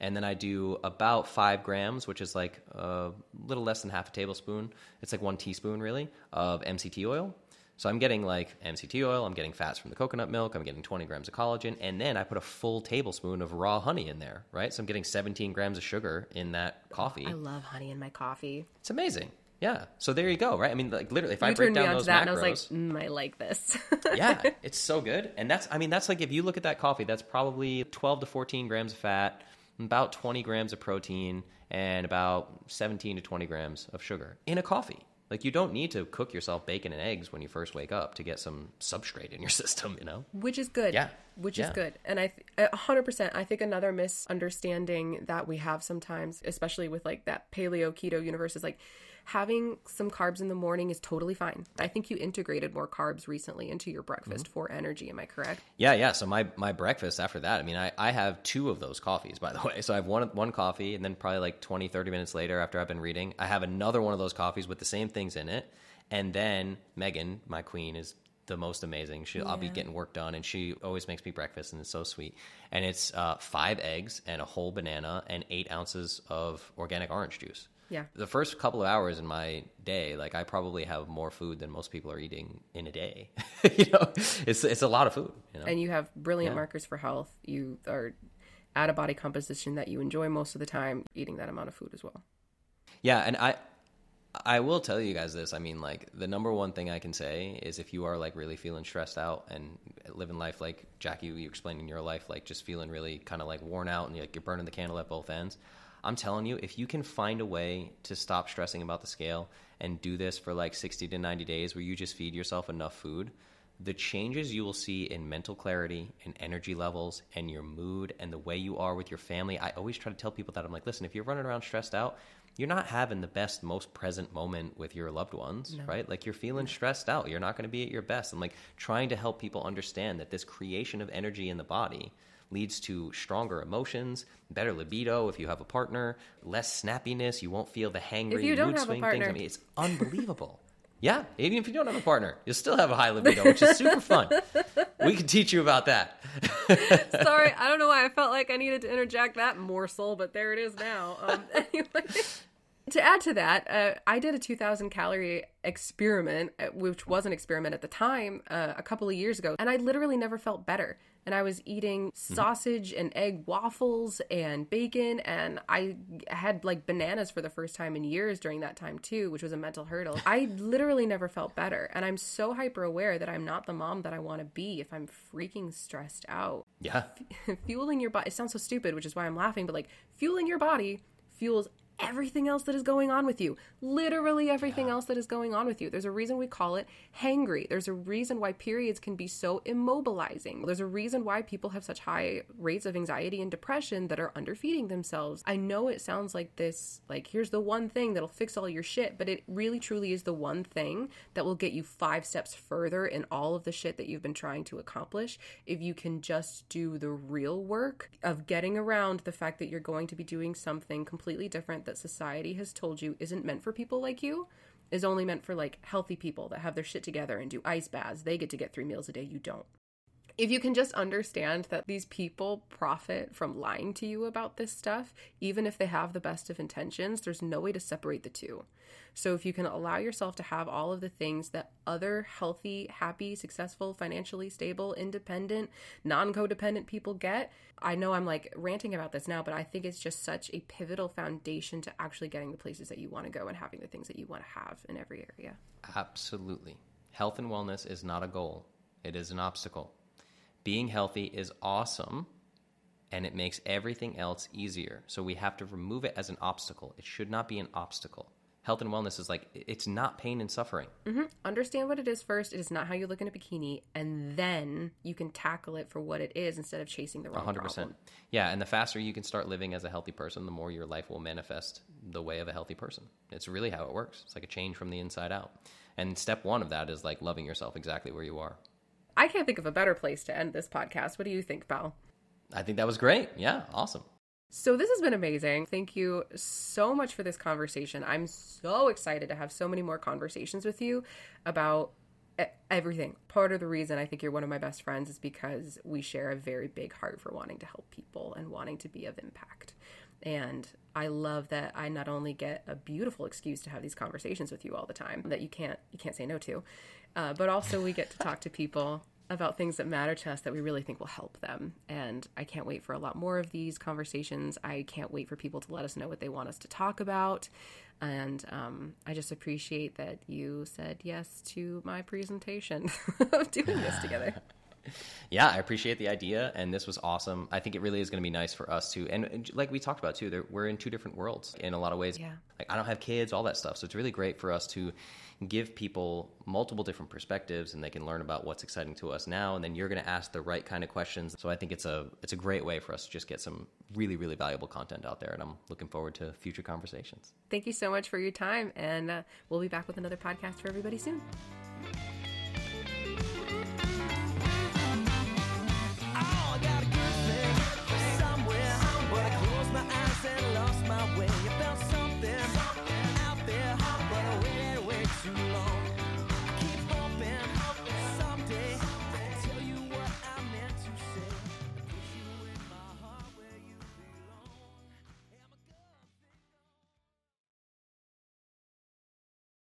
[SPEAKER 3] And then I do about five grams, which is like a little less than half a tablespoon. It's like one teaspoon, really, of MCT oil. So I'm getting like MCT oil, I'm getting fats from the coconut milk, I'm getting 20 grams of collagen, and then I put a full tablespoon of raw honey in there, right? So I'm getting 17 grams of sugar in that coffee.
[SPEAKER 2] i love honey in my coffee
[SPEAKER 3] It's amazing. Yeah. So there you go, right? I mean, like literally, if I break down those
[SPEAKER 2] that
[SPEAKER 3] macros,
[SPEAKER 2] and i was like mm, i like this
[SPEAKER 3] yeah, it's so good. And that's, I mean, that's like if you look at that coffee, that's probably 12 to 14 grams of fat, about 20 grams of protein, and about 17 to 20 grams of sugar in a coffee. Like you don't need to cook yourself bacon and eggs when you first wake up to get some substrate in your system, you know?
[SPEAKER 2] which is good
[SPEAKER 3] Yeah.
[SPEAKER 2] which
[SPEAKER 3] Yeah.
[SPEAKER 2] is good and i th- 100% i think another misunderstanding that we have sometimes especially with like that paleo keto universe is like having some carbs in the morning is totally fine. I think you integrated more carbs recently into your breakfast
[SPEAKER 3] Mm-hmm.
[SPEAKER 2] for energy. Am I correct?
[SPEAKER 3] Yeah, yeah. So my, my breakfast after that, I mean, I, I have two of those coffees, by the way. So I have one one coffee, and then probably like 20, 30 minutes later, after I've been reading, I have another one of those coffees with the same things in it. And then Megan, my queen, is the most amazing. She, I'll be getting work done, and she always makes me breakfast, and it's so sweet. And it's uh, five eggs and a whole banana and eight ounces of organic orange juice.
[SPEAKER 2] Yeah.
[SPEAKER 3] The first couple of hours in my day, like I probably have more food than most people are eating in a day. you know, it's it's a lot of food. You know?
[SPEAKER 2] And you have brilliant
[SPEAKER 3] Yeah.
[SPEAKER 2] markers for health. You are at a body composition that you enjoy most of the time, eating that amount of food as well.
[SPEAKER 3] Yeah, and I I will tell you guys this. I mean, like the number one thing I can say is if you are like really feeling stressed out and living life like Jackie, you explained in your life, like just feeling really kind of like worn out and like you're burning the candle at both ends. I'm telling you, if you can find a way to stop stressing about the scale and do this for like 60 to 90 days where you just feed yourself enough food, the changes you will see in mental clarity and energy levels and your mood and the way you are with your family. I always try to tell people that I'm like, listen, if you're running around stressed out, you're not having the best, most present moment with your loved ones, right? Like you're feeling stressed out. You're not going to be at your best. I'm like trying to help people understand that this creation of energy in the body leads to stronger emotions, better libido if you have a partner, less snappiness. You won't feel the hangry
[SPEAKER 2] If you don't
[SPEAKER 3] mood
[SPEAKER 2] have a
[SPEAKER 3] swing things. I mean, it's unbelievable. Yeah, even if you don't have a partner, you'll still have a high libido, which is super fun. We can teach you about that.
[SPEAKER 2] Sorry, I don't know why I felt like I needed to interject that morsel, but there it is now. Um, anyway, to add to that, uh, I did a 2,000 calorie experiment, uh, which was an experiment at the time uh, a couple of years ago, and I literally never felt better. And I was eating sausage and egg waffles and bacon, and I had like bananas for the first time in years during that time too, which was a mental hurdle. I literally never felt better, and I'm so hyper aware that I'm not the mom that I want to be if I'm freaking stressed out
[SPEAKER 3] Yeah.
[SPEAKER 2] fueling your body it sounds so stupid which is why i'm laughing but like fueling your body fuels everything else that is going on with you. Literally everything else that is going on with you. There's a reason we call it hangry. There's a reason why periods can be so immobilizing. There's a reason why people have such high rates of anxiety and depression that are underfeeding themselves. I know it sounds like this like here's the one thing that'll fix all your shit but it really truly is the one thing that will get you five steps further in all of the shit that you've been trying to accomplish if you can just do the real work of getting around the fact that you're going to be doing something completely different that society has told you isn't meant for people like you is only meant for like healthy people that have their shit together and do ice baths. They get to get three meals a day. You don't if you can just understand that these people profit from lying to you about this stuff, even if they have the best of intentions, there's no way to separate the two. So, if you can allow yourself to have all of the things that other healthy, happy, successful, financially stable, independent, non codependent people get, I know I'm like ranting about this now, but I think it's just such a pivotal foundation to actually getting the places that you want to go and having the things that you want to have in every area.
[SPEAKER 3] Absolutely. Health and wellness is not a goal, it is an obstacle. Being healthy is awesome and it makes everything else easier. So we have to remove it as an obstacle. It should not be an obstacle. Health and wellness is like, it's not pain and suffering. Mm-hmm.
[SPEAKER 2] understand what it is first. It is not how you look in a bikini, and then you can tackle it for what it is instead of chasing the wrong
[SPEAKER 3] 100%.
[SPEAKER 2] problem.
[SPEAKER 3] Yeah, and the faster you can start living as a healthy person, the more your life will manifest the way of a healthy person. It's really how it works. It's like a change from the inside out. And step one of that is like loving yourself exactly where you are.
[SPEAKER 2] I can't think of a better place to end this podcast. What do you think, Belle?
[SPEAKER 3] I think that was great. Yeah, awesome.
[SPEAKER 2] So this has been amazing. Thank you so much for this conversation. I'm so excited to have so many more conversations with you about everything. Part of the reason I think you're one of my best friends is because we share a very big heart for wanting to help people and wanting to be of impact. And I love that I not only get a beautiful excuse to have these conversations with you all the time that you can't you can't say no to, uh, but also we get to talk to people about things that matter to us that we really think will help them. And I can't wait for a lot more of these conversations. I can't wait for people to let us know what they want us to talk about. And um, I just appreciate that you said yes to my presentation of doing this together.
[SPEAKER 3] Yeah, I appreciate the idea, and this was awesome. I think it really is going to be nice for us too. and, like we talked about too, we're in two different worlds in a lot of ways.
[SPEAKER 2] Yeah.
[SPEAKER 3] Like I don't have kids, all that stuff, so it's really great for us to give people multiple different perspectives and they can learn about what's exciting to us now and then you're going to ask the right kind of questions. So I think it's a it's a great way for us to just get some really really valuable content out there and I'm looking forward to future conversations.
[SPEAKER 2] Thank you so much for your time and uh, we'll be back with another podcast for everybody soon.